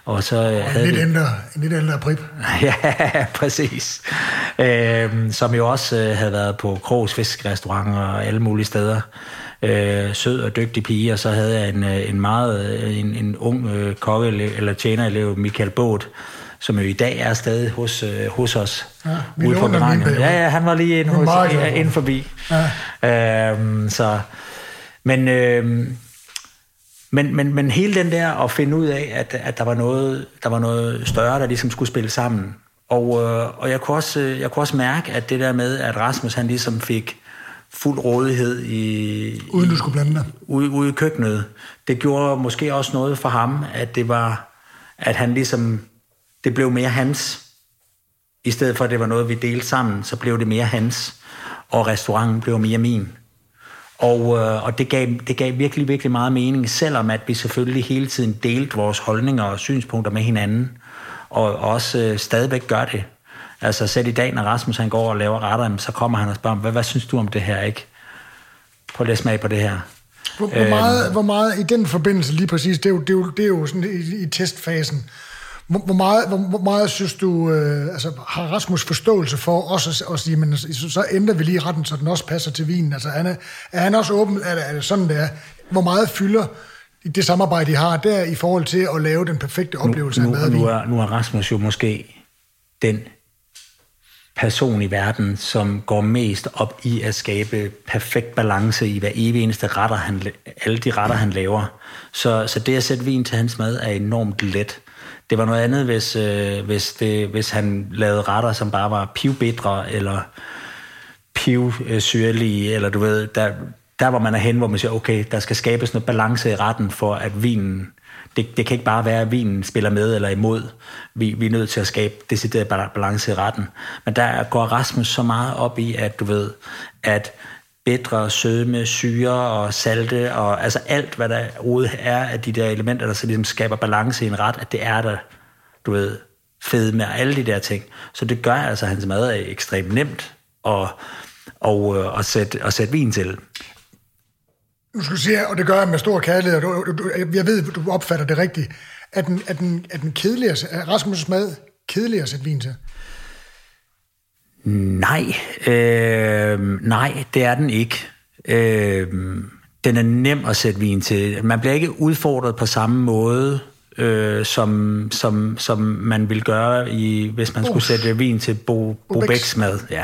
Speaker 1: og så og havde en lidt, ældre, en lidt ældre prip.
Speaker 2: ja, præcis. Øh, som jo også øh, havde været på Krogs Fiskrestauranter og alle mulige steder øh, sød og dygtig pige, og så havde jeg en, øh, en meget øh, en, en ung øh, kokke eller tjenerelev, Michael Båt, som jo i dag er stadig hos, øh, hos os. Ja, ude på Ja, ja, han var lige inde, hos, ja, inde forbi. Ja. Øhm, så, men, øh, men, men, men hele den der at finde ud af, at, at der, var noget, der var noget større, der ligesom skulle spille sammen. Og, øh, og jeg, kunne også, jeg kunne også mærke, at det der med, at Rasmus han ligesom fik fuld rådighed i...
Speaker 1: Uden du skulle blande dig?
Speaker 2: Ude, ude i køkkenet. Det gjorde måske også noget for ham, at det var... At han ligesom... Det blev mere hans. I stedet for, at det var noget, vi delte sammen, så blev det mere hans. Og restauranten blev mere min. Og, øh, og det, gav, det gav virkelig, virkelig meget mening, selvom at vi selvfølgelig hele tiden delte vores holdninger og synspunkter med hinanden, og også øh, stadigvæk gør det. Altså selv i dag, når Rasmus han går og laver retter, så kommer han og spørger, hvad, hvad synes du om det her, ikke? Prøv lige at smage på det her.
Speaker 1: Hvor, hvor, meget, øhm, hvor meget i den forbindelse lige præcis, det er jo, det er jo, det er jo sådan i, i testfasen, hvor, hvor, meget, hvor, hvor meget synes du, øh, altså har Rasmus forståelse for også at, at sige, men så, ændrer vi lige retten, så den også passer til vinen. Altså er, er han også åben, er det, er det sådan, det er? Hvor meget fylder det samarbejde, I har der i forhold til at lave den perfekte oplevelse
Speaker 2: nu, nu,
Speaker 1: af madvin?
Speaker 2: Nu er, nu er Rasmus jo måske den person i verden, som går mest op i at skabe perfekt balance i hver evig eneste retter, han, alle de retter, han laver. Så, så det at sætte vin til hans mad er enormt let. Det var noget andet, hvis, øh, hvis, det, hvis han lavede retter, som bare var pivbitre, eller pivsyrlige, eller du ved, der, der hvor man er hen, hvor man siger, okay, der skal skabes noget balance i retten, for at vinen det, det kan ikke bare være, at vinen spiller med eller imod. Vi, vi er nødt til at skabe decideret balance i retten. Men der går Rasmus så meget op i, at du ved, at bedre sødme, syre og salte, og altså alt, hvad der rode er af de der elementer, der så ligesom skaber balance i en ret, at det er der du ved, fedme og alle de der ting. Så det gør altså, at hans mad er ekstremt nemt at, og, og, at, sætte, at sætte vin til.
Speaker 1: Du sige, og det gør jeg med stor kærlighed, og du, du, jeg ved, du opfatter det rigtigt. Er den, er den, er den kedeligere, er Rasmus' mad kedeligere at sætte vin til?
Speaker 2: Nej, øh, nej, det er den ikke. Øh, den er nem at sætte vin til. Man bliver ikke udfordret på samme måde, øh, som, som, som man ville gøre, i, hvis man skulle sætte vin til Bo, Bo Bæks mad. Ja.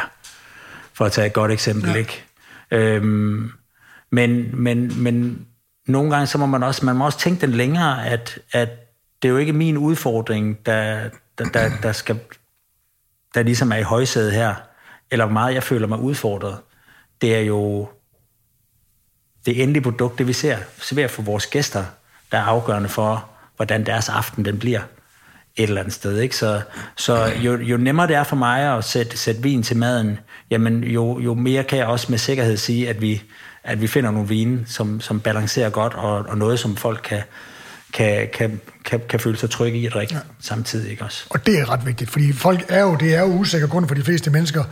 Speaker 2: For at tage et godt eksempel, ja. ikke? Øhm, men, men, men nogle gange så må man også, man må også tænke den længere, at, at det er jo ikke min udfordring, der, der, der, der skal der ligesom er i højsædet her, eller hvor meget jeg føler mig udfordret, det er jo det endelige produkt, det vi ser, serverer for vores gæster, der er afgørende for, hvordan deres aften den bliver et eller andet sted. Ikke? Så, så jo, jo nemmere det er for mig at sætte, sætte vin til maden, jamen jo, jo mere kan jeg også med sikkerhed sige, at vi, at vi finder nogle vine, som, som balancerer godt, og, og noget, som folk kan, kan, kan, kan, kan føle sig trygge i at drikke ja. samtidig. Ikke også?
Speaker 1: Og det er ret vigtigt, fordi folk er jo, det er jo usikker grund for de fleste mennesker,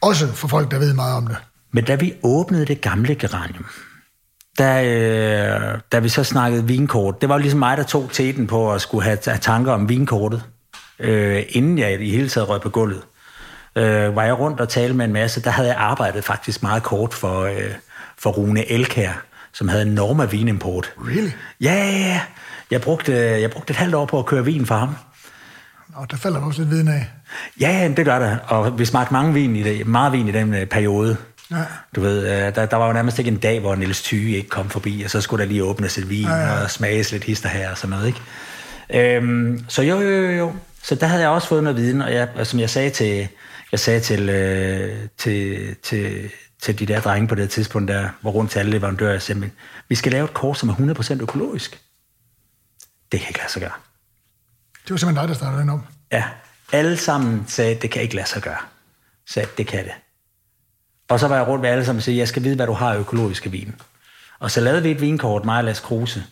Speaker 1: også for folk, der ved meget om det.
Speaker 2: Men da vi åbnede det gamle geranium, da, øh, da vi så snakkede vinkort, det var ligesom mig, der tog teten på at skulle have, have tanker om vinkortet, øh, inden jeg i hele taget røg på gulvet. Øh, var jeg rundt og talte med en masse, der havde jeg arbejdet faktisk meget kort for, øh, for Rune Elkær, som havde en Norma vinimport.
Speaker 1: Really?
Speaker 2: Ja, ja, ja. Jeg brugte, jeg brugte et halvt år på at køre vin for ham.
Speaker 1: Og der falder også lidt viden af.
Speaker 2: Ja, det gør der. Og vi smagte mange vin i det, meget vin i den øh, periode. Ja. Du ved, øh, der, der var jo nærmest ikke en dag, hvor Niels Thyge ikke kom forbi, og så skulle der lige åbnes et vin ja, ja. og smages lidt hister her og sådan noget, ikke? Øhm, så jo, jo, jo, jo. Så der havde jeg også fået noget viden, og jeg, som jeg sagde til, jeg sagde til, øh, til, til, til de der drenge på det tidspunkt, der var rundt til alle leverandører, jeg sagde, vi skal lave et kort, som er 100% økologisk. Det kan ikke lade sig gøre.
Speaker 1: Det var simpelthen dig, der startede den op.
Speaker 2: Ja, alle sammen sagde, det kan ikke lade sig gøre. Sagde, det kan det. Og så var jeg rundt med alle sammen og sagde, jeg skal vide, hvad du har af økologiske vin. Og så lavede vi et vinkort, mig og Lars Kruse,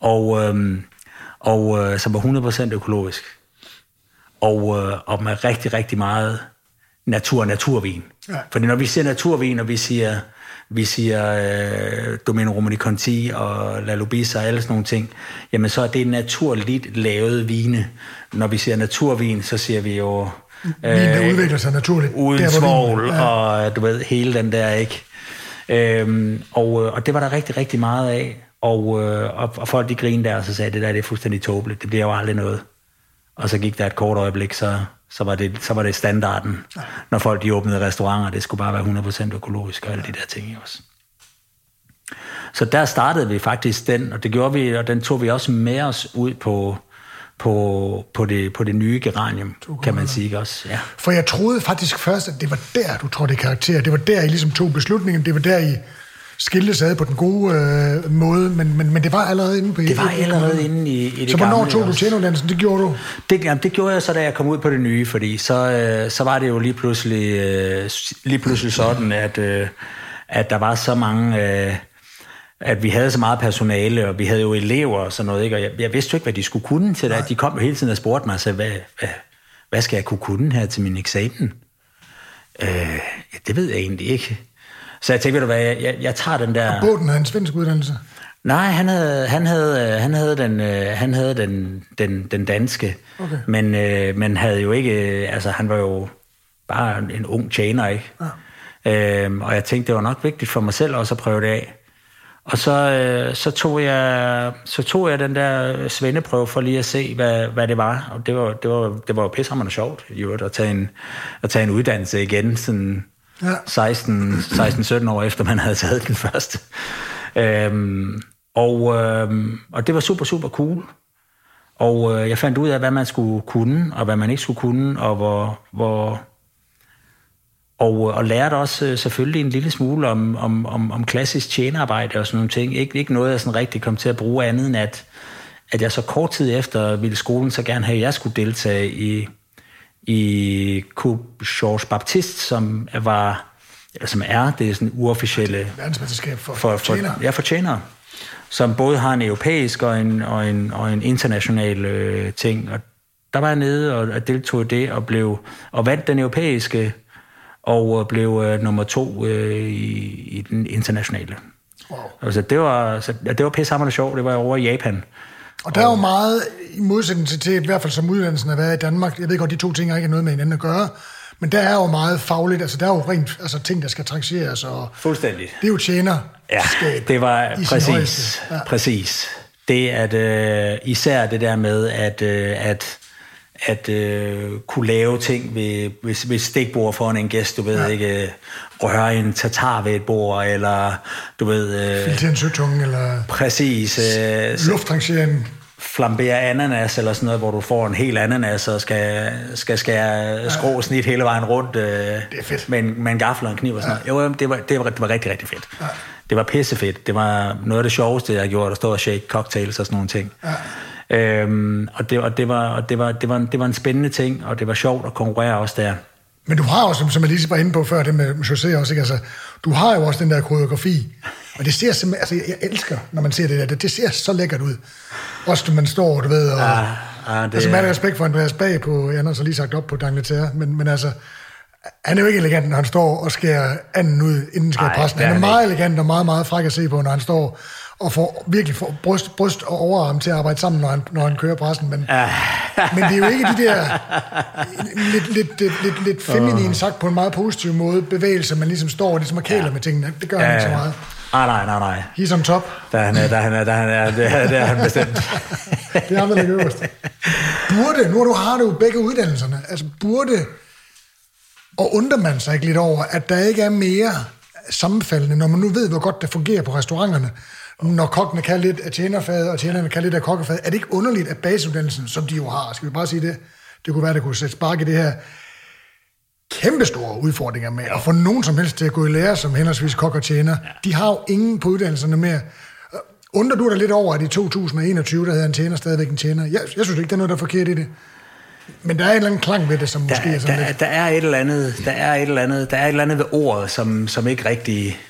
Speaker 2: og, øhm, og, øh, som var 100% økologisk. Og, øh, og med rigtig, rigtig meget natur naturvin. Ja. Fordi når vi siger naturvin, og vi siger, vi siger øh, Domino Romani Conti og La Lubisa og alle sådan nogle ting, jamen så er det naturligt lavet vine. Når vi siger naturvin, så siger vi jo
Speaker 1: Vinen øh, udvikler sig naturligt.
Speaker 2: Uden svovl ja. og du ved, hele den der, ikke? Øhm, og, øh, og det var der rigtig, rigtig meget af. Og, øh, og, og folk de grinede der, og så sagde, det der det er fuldstændig tåbeligt. Det bliver jo aldrig noget. Og så gik der et kort øjeblik, så, så, var, det, så var det standarden. Ja. Når folk de åbnede restauranter, det skulle bare være 100% økologisk og alle de der ting også. Så der startede vi faktisk den, og det gjorde vi, og den tog vi også med os ud på, på, på, det, på det nye geranium, kan man sige også. Ja.
Speaker 1: For jeg troede faktisk først, at det var der, du trådte i karakter. Det var der, I ligesom tog beslutningen. Det var der, I skiltes ad på den gode øh, måde, men, men, men det var allerede inde på...
Speaker 2: Det var allerede inde i, i det
Speaker 1: Så hvornår tog du tjenuddannelsen? Det gjorde du?
Speaker 2: Det, jamen, det gjorde jeg så, da jeg kom ud på det nye, fordi så, øh, så var det jo lige pludselig, øh, lige pludselig sådan, at, øh, at der var så mange... Øh, at vi havde så meget personale, og vi havde jo elever og sådan noget, ikke? og jeg, jeg vidste jo ikke, hvad de skulle kunne til det. De kom jo hele tiden og spurgte mig, så hvad, hvad, hvad skal jeg kunne kunne her til min eksamen? Øh, ja, det ved jeg egentlig ikke. Så jeg tænkte, ved du hvad, jeg, jeg, jeg tager den der...
Speaker 1: Og Båden havde en svensk uddannelse?
Speaker 2: Nej, han havde, han havde, han havde, den, øh, han havde den, den, den danske, okay. men, øh, men havde jo ikke, altså han var jo bare en ung tjener, ikke? Ja. Øhm, og jeg tænkte, det var nok vigtigt for mig selv også at prøve det af. Og så, øh, så, tog jeg, så tog jeg den der svendeprøve for lige at se, hvad, hvad det var. Og det var, det var, det var jo pissehammerende sjovt, i øvrigt, at tage en, at tage en uddannelse igen, sådan ja. 16-17 år efter, man havde taget den første. Øhm, og, øhm, og det var super, super cool. Og øh, jeg fandt ud af, hvad man skulle kunne, og hvad man ikke skulle kunne, og hvor, hvor, og, øh, og lærte også øh, selvfølgelig en lille smule om, om, om, om klassisk tjenearbejde og sådan nogle ting. Ikke, ikke noget, jeg sådan rigtig kom til at bruge andet end, at, at jeg så kort tid efter ville skolen så gerne have, at jeg skulle deltage i, i Coupe Georges Baptiste, som var eller som er det sådan uofficielle
Speaker 1: verdensmesterskab for, for,
Speaker 2: for, for, ja, for tjenere, som både har en europæisk og en, og en, og en international øh, ting, og der var jeg nede og deltog i det, og, blev, og vandt den europæiske, og blev øh, nummer to øh, i, i den internationale. Wow. Altså, det var, så, det var pisse sjovt. Det var over i Japan.
Speaker 1: Og der er jo meget, i modsætning til, til i hvert fald som uddannelsen har været i Danmark, jeg ved godt, de to ting har ikke noget med hinanden at gøre, men der er jo meget fagligt, altså der er jo rent altså, ting, der skal trancheres. Og
Speaker 2: Fuldstændig.
Speaker 1: Det er jo tjener.
Speaker 2: Ja, det var præcis, ja. præcis. Det at øh, især det der med at øh, at at øh, kunne lave ting ved, ved, ved stikbord foran en gæst, du ved ja. ikke, røre en tatar ved et bord, eller du ved...
Speaker 1: Øh, Filtre en eller...
Speaker 2: Præcis. Øh,
Speaker 1: Luftrangering
Speaker 2: flambere ananas eller sådan noget, hvor du får en hel ananas og skal, skal skære skrå snit hele vejen rundt øh, det
Speaker 1: er fedt.
Speaker 2: Med, en, med en gaffel og en kniv og sådan ja. noget. Jo, det var, det, var, det var rigtig, rigtig fedt. Ja. Det var pissefedt. Det var noget af det sjoveste, jeg gjort, at stå og shake cocktails og sådan nogle ting. Ja. Øhm, og det, og det, var, og det, var, det, var, det var en spændende ting, og det var sjovt at konkurrere også der.
Speaker 1: Men du har jo, som, som jeg lige var inde på før, det med José også, ikke? Altså, du har jo også den der koreografi, og det ser simpelthen, altså jeg, elsker, når man ser det der, det, det ser så lækkert ud. Også når man står, du ved, og... Ja, ja, det, altså med respekt for Andreas Bag på, jeg har så lige sagt op på Dangleterre, men, men altså, han er jo ikke elegant, når han står og skærer anden ud, inden skal præsten. Han er meget elegant og meget, meget fræk at se på, når han står og får virkelig får bryst, bryst og overarm til at arbejde sammen, når han, når han kører pressen. Men, men det er jo ikke de der lidt, lidt, lidt, lidt, lidt feminine sagt på en meget positiv måde, bevægelser, man ligesom står og ligesom og kæler ja. med tingene. Det gør ja, han ikke så meget.
Speaker 2: Ah, nej, nej, nej.
Speaker 1: He's on top.
Speaker 2: Der han er, der han er, der han er, det, er, det er han bestemt.
Speaker 1: det er ham, der ligger øverst. Burde, nu har du har du begge uddannelserne, altså burde, og undrer man sig ikke lidt over, at der ikke er mere sammenfaldende, når man nu ved, hvor godt det fungerer på restauranterne, når kokkene kan lidt af tjenerfaget, og tjenerne kan lidt af kokkefaget. Er det ikke underligt, at basisuddannelsen, som de jo har, skal vi bare sige det, det kunne være, der kunne sætte spark i det her, kæmpe store udfordringer med at få nogen som helst til at gå i lære som henholdsvis kok og tjener. De har jo ingen på uddannelserne mere. Undrer du dig lidt over, at i 2021, der hedder en tjener stadigvæk en tjener? Jeg, jeg synes ikke, der er noget, der er forkert i det. Men der er en eller anden klang ved det, som der, måske er sådan
Speaker 2: der,
Speaker 1: lidt...
Speaker 2: Der er et eller andet, der er et eller andet, der er et eller andet ved ordet, som, som ikke rigtig...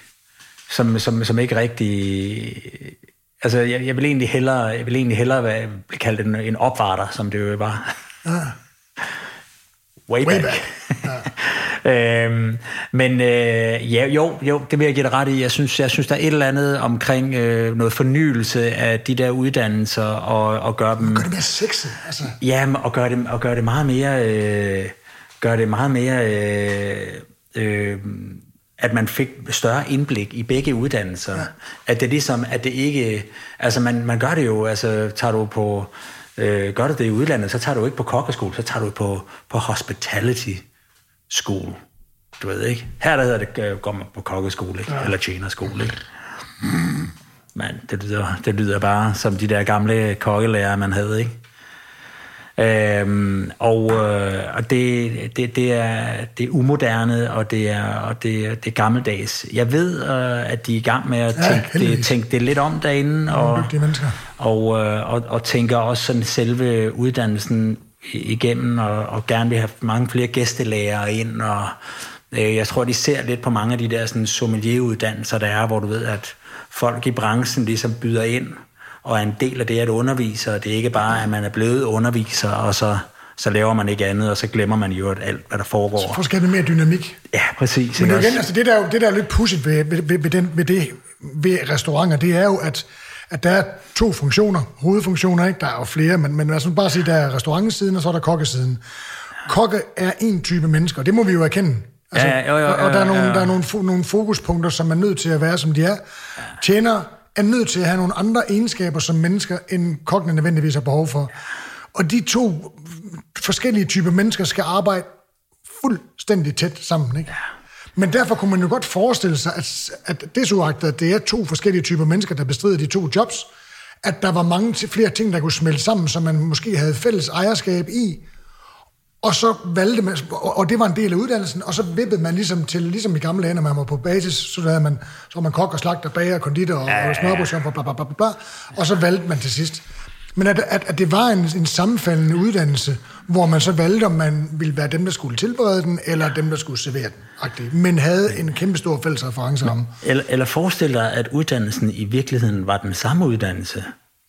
Speaker 2: Som, som, som ikke rigtig... Altså, jeg, jeg vil egentlig hellere, jeg vil egentlig hellere være, kalde det en, en opvarter, som det jo var. Ja. Way, Way back. back. Ja. øhm, men øh, ja, jo, jo, det vil jeg give dig ret i. Jeg synes, jeg synes der er et eller andet omkring øh, noget fornyelse af de der uddannelser, og, og gøre dem...
Speaker 1: Gør det mere sexet, altså.
Speaker 2: Ja, og gøre det, og gøre det meget mere... Øh, gøre det meget mere... Øh, øh, at man fik større indblik i begge uddannelser. Ja. At det ligesom, at det ikke... Altså, man, man gør det jo, altså, tager du på Øh, gør du det i udlandet, så tager du ikke på kokkeskole, så tager du på, på hospitality school. Du ved ikke? Her der hedder det, øh, går man på kokkeskole, ikke? Ja. eller tjenerskole. Ikke? Mm. Men det lyder, det lyder bare som de der gamle kokkelærer, man havde, ikke? Øhm, og øh, og det, det, det, er, det er umoderne, og det er, og det, det er gammeldags. Jeg ved, øh, at de er i gang med at tænke, ja, det, tænke det lidt om derinde, og, og, øh, og, og tænker også sådan selve uddannelsen igennem, og, og gerne vil have mange flere gæstelærere ind, og øh, jeg tror, de ser lidt på mange af de der sådan sommelieruddannelser, der er, hvor du ved, at folk i branchen ligesom byder ind, og er en del af det at undervise, og det er ikke bare, at man er blevet underviser, og så, så laver man ikke andet, og så glemmer man jo alt, hvad der foregår. Så
Speaker 1: får mere dynamik.
Speaker 2: Ja, præcis.
Speaker 1: Men det, igen, altså, det, der, det der er lidt pudsigt ved, ved, ved, ved, den, ved, det, ved restauranter, det er jo, at, at der er to funktioner, hovedfunktioner, ikke? der er jo flere, men, men altså bare sige, der er restaurantsiden, og så er der kokkesiden. Kokke er en type mennesker, det må vi jo erkende. Altså, ja, jo, jo, jo, og der er, nogle, der er nogle, nogle fokuspunkter, som er nødt til at være, som de er. Tjener er nødt til at have nogle andre egenskaber som mennesker, end kokkene nødvendigvis har behov for. Og de to forskellige typer mennesker skal arbejde fuldstændig tæt sammen. Ikke? Men derfor kunne man jo godt forestille sig, at, at det så at det er to forskellige typer mennesker, der bestrider de to jobs, at der var mange flere ting, der kunne smelte sammen, som man måske havde fælles ejerskab i, og så valgte man, og det var en del af uddannelsen, og så vippede man ligesom til, ligesom i gamle dage, når man var på basis, så havde man, så var man kok og slagter, bager, konditor og, ja, og smørbrødsjomper, bla, bla, bla, bla, og så valgte man til sidst. Men at, at, at det var en, en sammenfaldende uddannelse, hvor man så valgte, om man ville være dem, der skulle tilberede den, eller dem, der skulle servere den, men havde en kæmpe stor fælles referenceramme.
Speaker 2: Eller, eller forestil dig, at uddannelsen i virkeligheden var den samme uddannelse,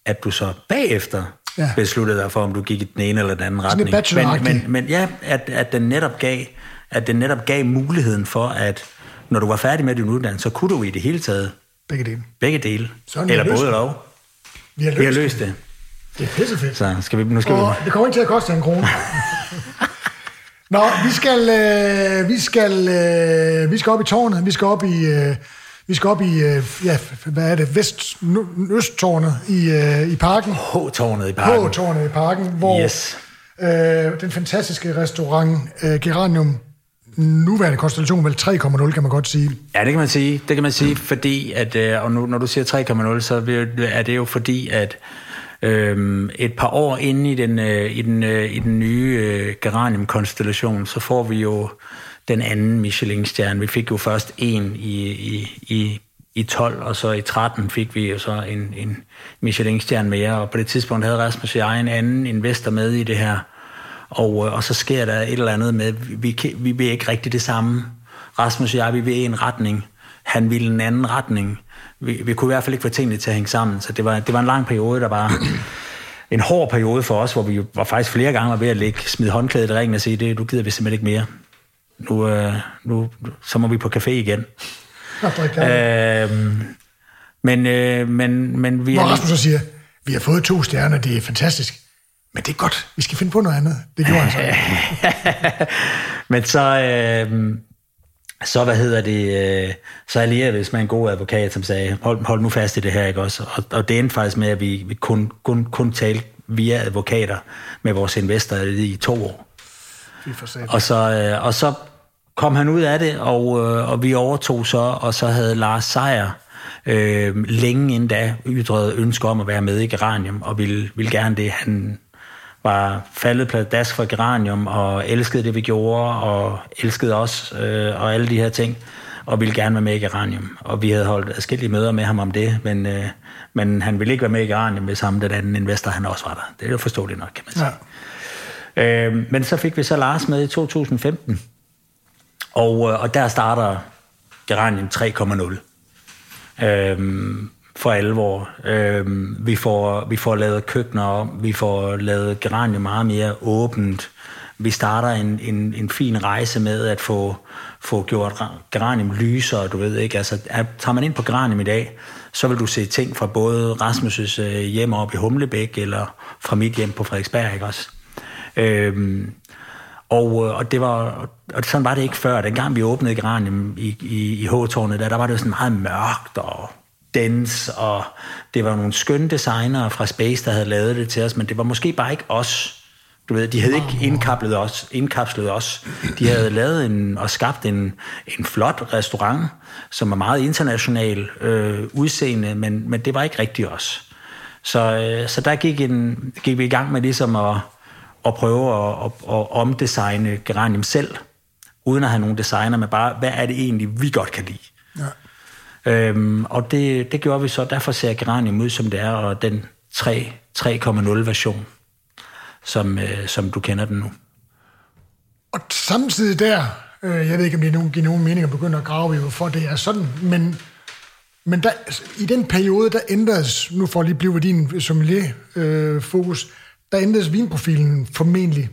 Speaker 2: at du så bagefter ja. besluttede dig for, om du gik i den ene eller den anden retning. Men, men, men ja, at, at den netop gav at den netop gav muligheden for, at når du var færdig med din uddannelse, så kunne du i det hele taget
Speaker 1: Begge dele.
Speaker 2: Begge dele. Sådan, eller både eller
Speaker 1: Vi har løst, vi har løst det. det. Det er pissefedt.
Speaker 2: Så skal vi, nu skal
Speaker 1: og vi... det kommer ikke til at koste en krone. Nå, vi skal, øh, vi, skal, øh, vi skal op i tårnet, vi skal op i, øh, vi skal op i, øh, ja, hvad er det, vest, østtårnet i, øh, i parken.
Speaker 2: H-tårnet i parken.
Speaker 1: H-tårnet i parken, hvor yes. øh, den fantastiske restaurant øh, Geranium nuværende konstellation vel 3,0, kan man godt sige.
Speaker 2: Ja, det kan man sige. Det kan man sige, fordi at, øh, og nu, når du siger 3,0, så er det jo fordi, at øhm, et par år inde i den, øh, i den, øh, i den nye øh, Geranium-konstellation, så får vi jo den anden Michelin-stjerne. Vi fik jo først en i, i, i, i 12, og så i 13 fik vi jo så en, en Michelin-stjerne mere, og på det tidspunkt havde Rasmus og jeg en anden investor med i det her og, øh, og så sker der et eller andet med, vi, vi vil ikke rigtig det samme. Rasmus og jeg, vi vil en retning. Han ville en anden retning. Vi, vi kunne i hvert fald ikke få tingene til at hænge sammen. Så det var, det var en lang periode, der var en hård periode for os, hvor vi var faktisk flere gange var ved at lægge, smide håndklædet i ringen og sige, det, du gider vi simpelthen ikke mere. Nu, øh, nu, så må vi på café igen. øh, men, øh, men, men vi...
Speaker 1: Hvor Rasmus så siger, vi har fået to stjerner, det er fantastisk. Men det er godt, vi skal finde på noget andet. Det gjorde han så.
Speaker 2: Men så, øh, så hvad hedder det, øh, så allierede vi med en god advokat, som sagde, hold, hold nu fast i det her, ikke også? Og, og det endte faktisk med, at vi, kun, kun, kun talte via advokater med vores investorer i to år. Og så, øh, og så kom han ud af det, og, øh, og vi overtog så, og så havde Lars Seier, øh, længe inden da ytrede ønske om at være med i Geranium, og ville, ville gerne det. Han, var faldet pladask for Geranium, og elskede det, vi gjorde, og elskede os, øh, og alle de her ting, og ville gerne være med i Geranium. Og vi havde holdt adskillige møder med ham om det, men, øh, men han ville ikke være med i Geranium, hvis ham, den anden investor, han også var der. Det er jo forståeligt nok, kan man sige. Ja. Øh, men så fik vi så Lars med i 2015, og, øh, og der starter Geranium 3,0. Øh, for alvor. Øhm, vi, får, vi får lavet køkkener om, vi får lavet geranium meget mere åbent. Vi starter en, en, en fin rejse med at få, få gjort geranium lysere, du ved ikke. Altså, er, tager man ind på geranium i dag, så vil du se ting fra både Rasmus' øh, hjem op i Humlebæk, eller fra mit hjem på Frederiksberg, ikke også? Øhm, og, øh, og, det var, og sådan var det ikke før. Dengang vi åbnede Geranium i, i, i H-tårnet, der, der var det sådan meget mørkt og dense, og det var nogle skønne designere fra Space, der havde lavet det til os, men det var måske bare ikke os. Du ved, de havde ikke indkapslet os, indkapslet os. De havde lavet en, og skabt en, en flot restaurant, som er meget international øh, udseende, men, men det var ikke rigtigt os. Så, øh, så der gik, en, gik vi i gang med ligesom at, at prøve at, at, at omdesigne Geranium selv, uden at have nogen designer, men bare, hvad er det egentlig, vi godt kan lide? Ja. Øhm, og det, det gjorde vi så. Derfor ser Geranium ud, som det er, og den 3.0 version, som, øh, som du kender den nu.
Speaker 1: Og samtidig der, øh, jeg ved ikke, om det er nogen, giver nogen mening at begynde at grave i, hvorfor det er sådan, men, men der, i den periode, der ændres, nu for at lige blive din sommelier-fokus, øh, der ændres vinprofilen formentlig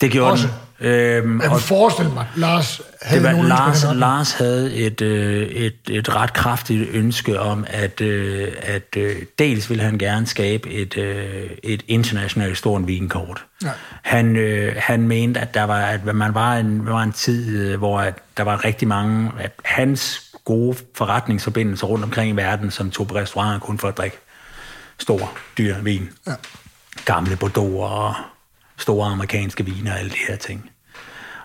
Speaker 2: det gjorde
Speaker 1: også. den. Øhm, jeg kunne forestille mig, Lars havde
Speaker 2: det var, Lars, Lars havde et, øh, et, et ret kraftigt ønske om, at, øh, at øh, dels ville han gerne skabe et, øh, et internationalt stort vinkort. Ja. Han, øh, han mente, at der var, at man var en, var en tid, øh, hvor at der var rigtig mange, at hans gode forretningsforbindelser rundt omkring i verden, som tog på restauranter kun for at drikke stor, dyr vin. Ja. Gamle Bordeaux og store amerikanske viner og alle de her ting.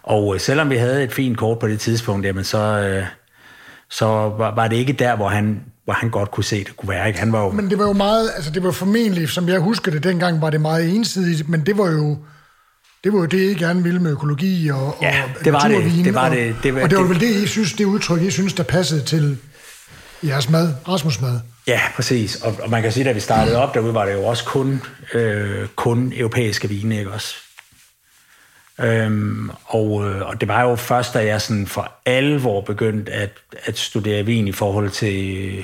Speaker 2: Og øh, selvom vi havde et fint kort på det tidspunkt, jamen så, øh, så var, var det ikke der, hvor han, hvor han godt kunne se, det kunne være. Ikke? Han var jo...
Speaker 1: Men det var jo meget, altså det var formentlig, som jeg husker det dengang, var det meget ensidigt, men det var jo, det var jo det, I gerne ville med økologi og,
Speaker 2: ja, og det var det. det, var
Speaker 1: og,
Speaker 2: det, det
Speaker 1: var, og det var vel det, I synes, det udtryk, I synes, der passede til jeres mad, Rasmus mad.
Speaker 2: Ja, præcis. Og, og man kan sige, at da vi startede op derude, var det jo også kun, øh, kun europæiske vine, ikke også? Øhm, og, øh, og det var jo først, da jeg sådan for alvor begyndte at, at studere vin i forhold til,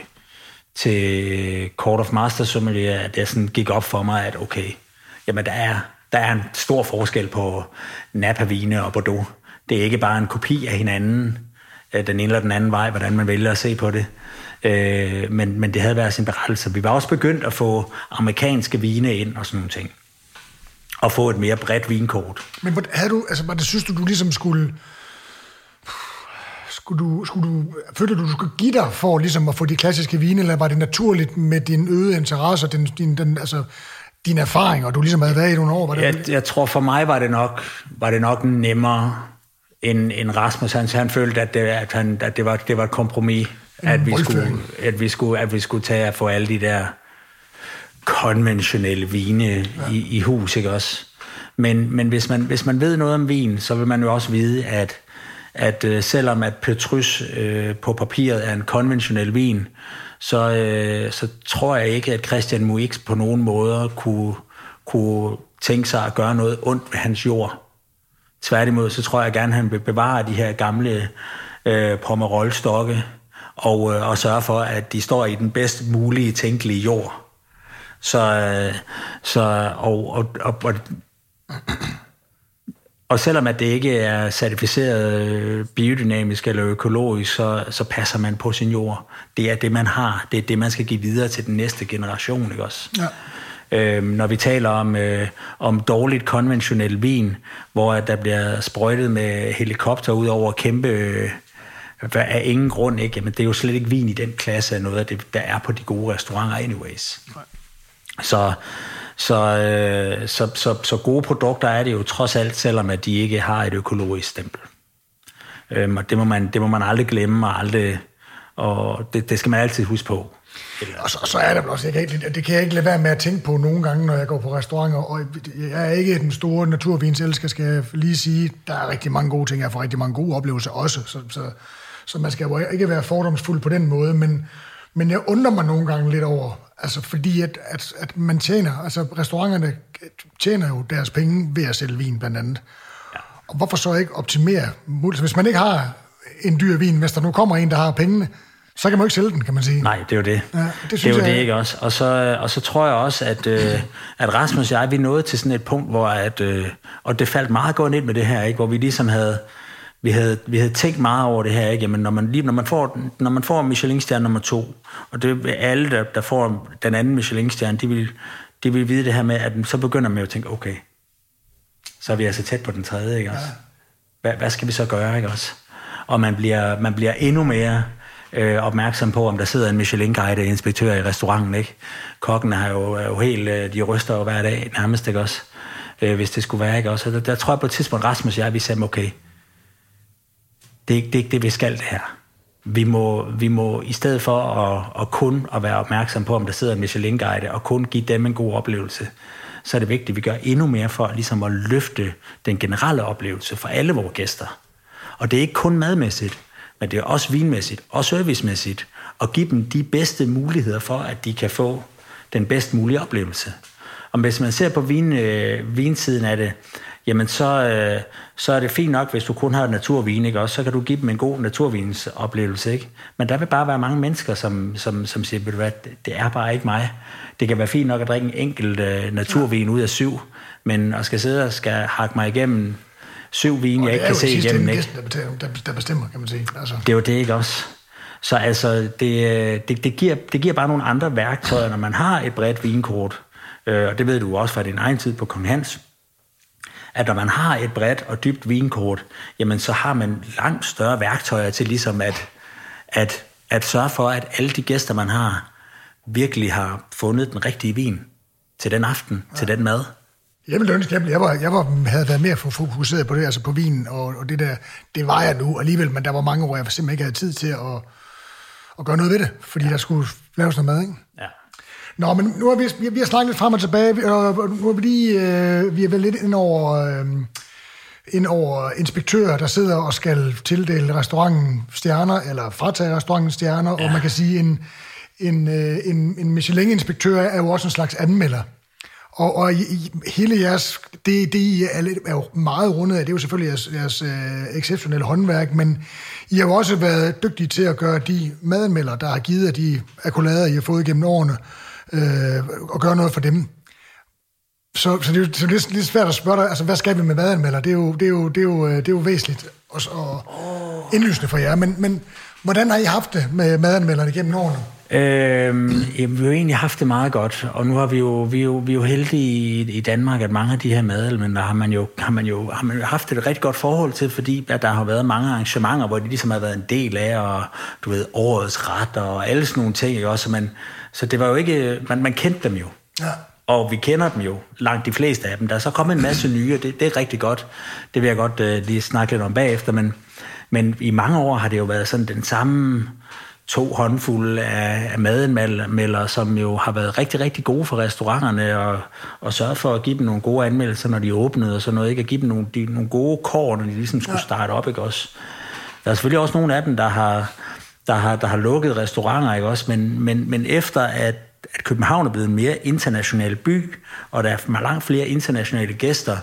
Speaker 2: til Court of Master Sommelier, at jeg sådan gik op for mig, at okay, jamen der er, der er en stor forskel på Napa-vine og Bordeaux. Det er ikke bare en kopi af hinanden, øh, den ene eller den anden vej, hvordan man vælger at se på det. Øh, men, men det havde været sin berettelse. Vi var også begyndt at få amerikanske vine ind og sådan nogle ting. Og få et mere bredt vinkort.
Speaker 1: Men havde du, altså, var det, synes du, du ligesom skulle skulle du, skulle du, følte du, du skulle give dig for ligesom at få de klassiske vine, eller var det naturligt med din øgede interesse og din, din, den, altså, din erfaring, og du ligesom havde været i nogle år? Var det...
Speaker 2: jeg, jeg tror for mig var det nok, var det nok nemmere end, end Rasmus. Han, han følte, at det, at han, at det, var, det var et kompromis, at vi, skulle, at, vi skulle, at vi skulle tage og få alle de der konventionelle vine ja. i, i hus, ikke også? Men, men hvis, man, hvis man ved noget om vin, så vil man jo også vide, at at øh, selvom at Petrus øh, på papiret er en konventionel vin, så, øh, så tror jeg ikke, at Christian Muix på nogen måde kunne, kunne tænke sig at gøre noget ondt ved hans jord. Tværtimod, så tror jeg gerne, at han vil bevare de her gamle øh, Pomerol-stokke og, øh, og sørge for, at de står i den bedst mulige tænkelige jord. Så, øh, så og, og, og, og og selvom at det ikke er certificeret øh, biodynamisk eller økologisk, så, så passer man på sin jord. Det er det, man har. Det er det, man skal give videre til den næste generation, ikke også? Ja. Øhm, når vi taler om, øh, om dårligt konventionel vin, hvor der bliver sprøjtet med helikopter ud over kæmpe... Øh, af ingen grund, ikke? Jamen, det er jo slet ikke vin i den klasse af noget af det, der er på de gode restauranter anyways. Nej. Så, så, øh, så, så, så gode produkter er det jo trods alt, selvom at de ikke har et økologisk stempel. Øhm, og det må, man, det må man aldrig glemme, og, aldrig, og det, det skal man altid huske på.
Speaker 1: Og så, så er der også, jeg kan, det kan jeg ikke lade være med at tænke på nogle gange, når jeg går på restauranter, og jeg er ikke den store naturvinselsker, skal jeg lige sige. Der er rigtig mange gode ting, jeg får rigtig mange gode oplevelser også, så, så, så man skal jo ikke være fordomsfuld på den måde, men, men jeg undrer mig nogle gange lidt over, Altså fordi at, at, at man tjener, altså restauranterne tjener jo deres penge ved at sælge vin blandt andet. Ja. Og hvorfor så ikke optimere muligheden? Hvis man ikke har en dyr vin, hvis der nu kommer en, der har pengene, så kan man jo ikke sælge den, kan man sige.
Speaker 2: Nej, det er jo det. Ja, det, synes det er jo jeg, det, ikke også? Og så, og så tror jeg også, at, øh, at Rasmus og jeg, vi nåede til sådan et punkt, hvor at, øh, og det faldt meget godt ind med det her, ikke? hvor vi ligesom havde, vi havde, vi havde tænkt meget over det her, ikke? Jamen, når man, lige, når man får, når man får Michelin-stjerne nummer to, og det er alle, der, der får den anden Michelin-stjerne, de vil, de vil vide det her med, at så begynder man jo at tænke, okay, så er vi altså tæt på den tredje, ikke også? Hvad, hvad skal vi så gøre, ikke også? Og man bliver, man bliver endnu mere øh, opmærksom på, om der sidder en Michelin-guide inspektør i restauranten, ikke? Kokken er jo, er jo helt, øh, de ryster jo hver dag nærmest, ikke også? Øh, hvis det skulle være, ikke også? der, der tror jeg på et tidspunkt, Rasmus og jeg, vi sagde, okay, det er, ikke, det er ikke det, vi skal det her. Vi må, vi må i stedet for at, at kun at være opmærksom på, om der sidder en Michelin-guide, og kun give dem en god oplevelse, så er det vigtigt, at vi gør endnu mere for ligesom at løfte den generelle oplevelse for alle vores gæster. Og det er ikke kun madmæssigt, men det er også vinmæssigt og servicemæssigt, og give dem de bedste muligheder for, at de kan få den bedst mulige oplevelse. Og hvis man ser på vin, øh, vinsiden af det, jamen så, øh, så er det fint nok, hvis du kun har naturvin, ikke? Også, så kan du give dem en god naturvinsoplevelse. Ikke? Men der vil bare være mange mennesker, som, som, som siger, ved du hvad, det er bare ikke mig. Det kan være fint nok at drikke en enkelt øh, naturvin ud af syv, men at skal sidde og skal hakke mig igennem syv vin, jeg ikke kan se igennem.
Speaker 1: Ikke? Er der, der bestemmer, kan man sige. Altså.
Speaker 2: Det er jo det, ikke også? Så altså, det, øh, det, det, giver, det giver bare nogle andre værktøjer, når man har et bredt vinkort. Øh, og det ved du også fra din egen tid på Kong Hans at når man har et bredt og dybt vinkort, jamen så har man langt større værktøjer til ligesom at, at, at sørge for, at alle de gæster, man har, virkelig har fundet den rigtige vin til den aften, ja. til den mad.
Speaker 1: Jeg ville ønske, jeg, var, jeg var, havde været mere fokuseret på det, altså på vinen, og, og det der, det var jeg nu alligevel, men der var mange år, jeg simpelthen ikke havde tid til at, at gøre noget ved det, fordi ja. der skulle laves noget mad, ikke? Ja. Nå, men nu har vi, vi, vi har snakket lidt frem og tilbage, og nu er vi lige, øh, vi er vel lidt ind over, øh, ind over inspektører, der sidder og skal tildele restauranten stjerner, eller fratage restauranten stjerner, ja. og man kan sige, en, en, øh, en, en Michelin-inspektør er jo også en slags anmelder. Og, og i, hele jeres, det, det I er, er jo meget rundet af, det er jo selvfølgelig jeres, jeres øh, exceptionelle håndværk, men I har jo også været dygtige til at gøre de madanmeldere, der har givet af de akkulader, I har fået gennem årene, øh, øh, og gøre noget for dem. Så, så det er jo så det er lidt svært at spørge dig, altså hvad skal vi med madanmelder? Det er jo, det er jo, det er jo, øh, det er jo væsentligt og, og indlysende for jer. Men, men hvordan har I haft det med madanmelderne gennem årene?
Speaker 2: Øhm, jamen, vi har jo egentlig haft det meget godt, og nu har vi jo, vi er jo, vi er jo heldige i, i Danmark, at mange af de her madelementer har man jo, har man jo, har man haft et rigtig godt forhold til, fordi at der har været mange arrangementer, hvor de ligesom har været en del af, og du ved, årets ret og alle sådan nogle ting, ikke også? Så, man, så det var jo ikke, man, man kendte dem jo.
Speaker 1: Ja.
Speaker 2: Og vi kender dem jo, langt de fleste af dem. Der er så kommet en masse nye, og det, det er rigtig godt. Det vil jeg godt uh, lige snakke lidt om bagefter, men, men i mange år har det jo været sådan den samme to håndfulde af, af madanmelder, som jo har været rigtig, rigtig gode for restauranterne, og, og sørget for at give dem nogle gode anmeldelser, når de åbnede, og sådan noget, ikke? at give dem nogle, de, nogle gode kår, når de ligesom skulle starte op, ikke også? Der er selvfølgelig også nogle af dem, der har, der har, der har lukket restauranter, ikke også? Men, men, men efter at, at København er blevet en mere international by, og der er langt flere internationale gæster,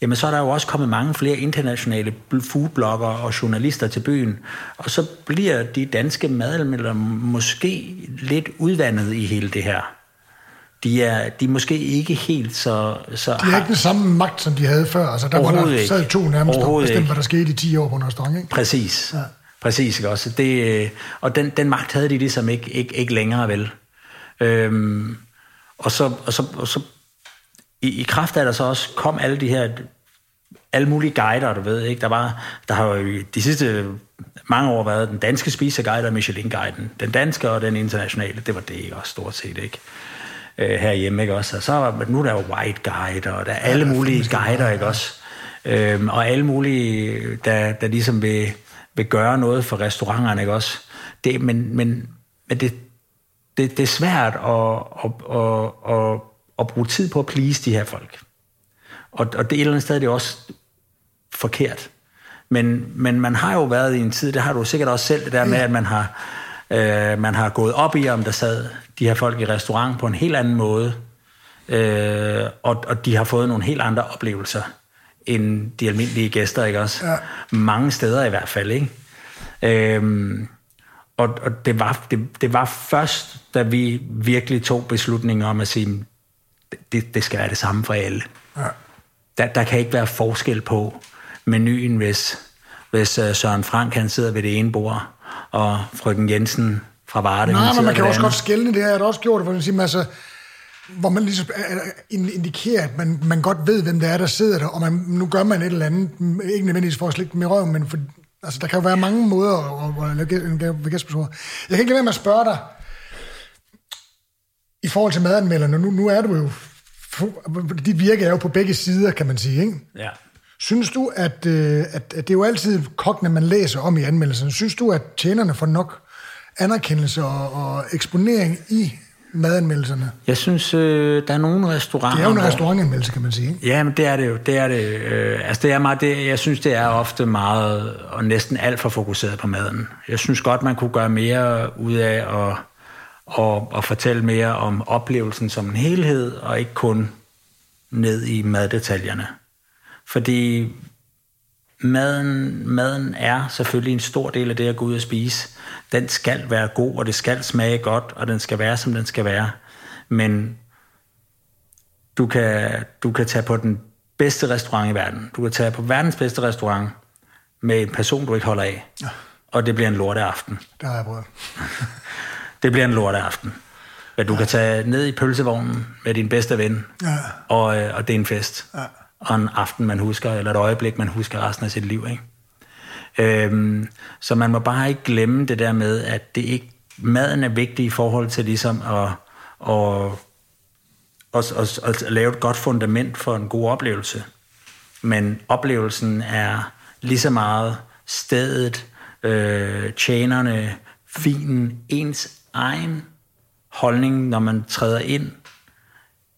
Speaker 2: jamen så er der jo også kommet mange flere internationale foodblogger og journalister til byen, og så bliver de danske madanmeldere måske lidt udvandet i hele det her. De er, de er måske ikke helt så... så
Speaker 1: de har ikke den samme magt, som de havde før. Altså, der var der sad to nærmest og bestemte, hvad der skete i 10 år på en restaurant. Ikke?
Speaker 2: Præcis. Ja. Præcis, ikke også? Det, og den, den magt havde de ligesom ikke, ikke, ikke længere, vel? Øhm, og, så, og, så, og så i, i kraft af, der så også kom alle de her alle mulige guider, du ved, ikke? Der, var, der har jo de sidste mange år været den danske spiseguide og Michelin-guiden. Den danske og den internationale, det var det ikke også stort set, ikke? Øh, herhjemme, ikke også? Og så var, nu er der jo White Guide, og der er alle mulige guider, ikke også? Øhm, og alle mulige, der, der ligesom vil, vil gøre noget for restauranterne, ikke også? Det, men, men, men det, det, det er svært at, at, at, at, at bruge tid på at please de her folk. Og, og det et eller andet sted det er det også forkert. Men, men man har jo været i en tid, det har du sikkert også selv, det der med, at man har, øh, man har gået op i, om der sad de her folk i restaurant på en helt anden måde, øh, og, og de har fået nogle helt andre oplevelser end de almindelige gæster, ikke også? Ja. Mange steder i hvert fald, ikke? Øhm, og og det, var, det, det var først, da vi virkelig tog beslutningen om at sige, det, det skal være det samme for alle. Ja. Der, der kan ikke være forskel på menuen, hvis, hvis uh, Søren Frank han sidder ved det ene bord, og frøken Jensen fra Varde...
Speaker 1: Nej, men man kan også godt skælne det. Jeg har også gjort det, hvor man siger, altså, hvor man ligesom indikerer, at man, man godt ved, hvem det er, der sidder der, og man, nu gør man et eller andet, ikke nødvendigvis for at slikke med røven, men for, altså, der kan jo være mange måder at, at lave en gæstbesøg. Jeg kan ikke lade være med at spørge dig, i forhold til madanmelderne, nu, nu er du jo, dit virke er jo på begge sider, kan man sige, ikke?
Speaker 2: Ja.
Speaker 1: Synes du, at, øh, at, at det er jo altid kokkene, man læser om i anmeldelserne, synes du, at tjenerne får nok anerkendelse og, og eksponering i madanmeldelserne?
Speaker 2: Jeg synes, øh, der er nogle restauranter...
Speaker 1: Det er jo en restaurantanmeldelse, kan man sige. Ikke?
Speaker 2: Ja, men det er det jo. Det er det. Øh, altså, det er meget, det, jeg synes, det er ofte meget, og næsten alt for fokuseret på maden. Jeg synes godt, man kunne gøre mere ud af at, og, og fortælle mere om oplevelsen som en helhed, og ikke kun ned i maddetaljerne. Fordi maden, maden er selvfølgelig en stor del af det at gå ud og spise. Den skal være god, og det skal smage godt, og den skal være, som den skal være. Men du kan, du kan tage på den bedste restaurant i verden. Du kan tage på verdens bedste restaurant med en person, du ikke holder af. Ja. Og det bliver en lorteaften.
Speaker 1: Det har jeg prøvet.
Speaker 2: det bliver en lorteaften. Men du ja. kan tage ned i pølsevognen med din bedste ven, ja. og, øh, og det er en fest. Ja og en aften, man husker, eller et øjeblik, man husker resten af sit liv. Ikke? Øhm, så man må bare ikke glemme det der med, at det ikke, maden er vigtig i forhold til ligesom at, at, at, at, at, at lave et godt fundament for en god oplevelse. Men oplevelsen er lige så meget stedet, øh, tjenerne, finen, ens egen holdning, når man træder ind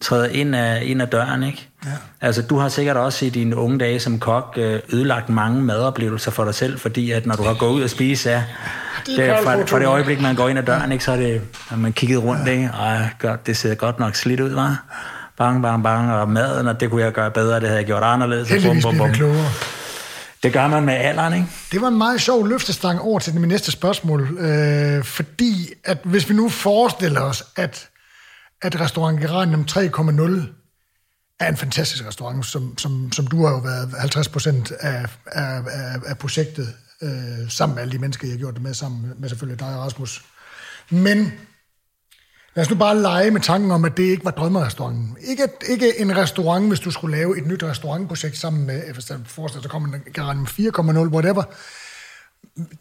Speaker 2: træder ind af, ind af døren, ikke? Ja. Altså, du har sikkert også i dine unge dage som kok øh, ødelagt mange madoplevelser for dig selv, fordi at når du har gået ud og spise, ja, det er fra, fra det øjeblik, man går ind ad døren, ikke, så er det, har man kigget rundt, ja. ikke? Og godt, det ser godt nok slidt ud, var. Bang, bang, bang, og maden, og det kunne jeg gøre bedre, det havde jeg gjort anderledes.
Speaker 1: Heldigvis bum, bum, bum.
Speaker 2: Det gør man med alderen, ikke?
Speaker 1: Det var en meget sjov løftestang over til min næste spørgsmål, øh, fordi at hvis vi nu forestiller os, at at restaurant Geranium 3.0 er en fantastisk restaurant, som, som, som du har jo været 50 procent af, af, af, af projektet, øh, sammen med alle de mennesker, jeg har gjort det med, sammen med selvfølgelig dig og Rasmus. Men lad os nu bare lege med tanken om, at det ikke var drømmerestauranten. Ikke, ikke en restaurant, hvis du skulle lave et nyt restaurantprojekt sammen med, hvis der forestiller, der kommer en Geranium 4,0, whatever.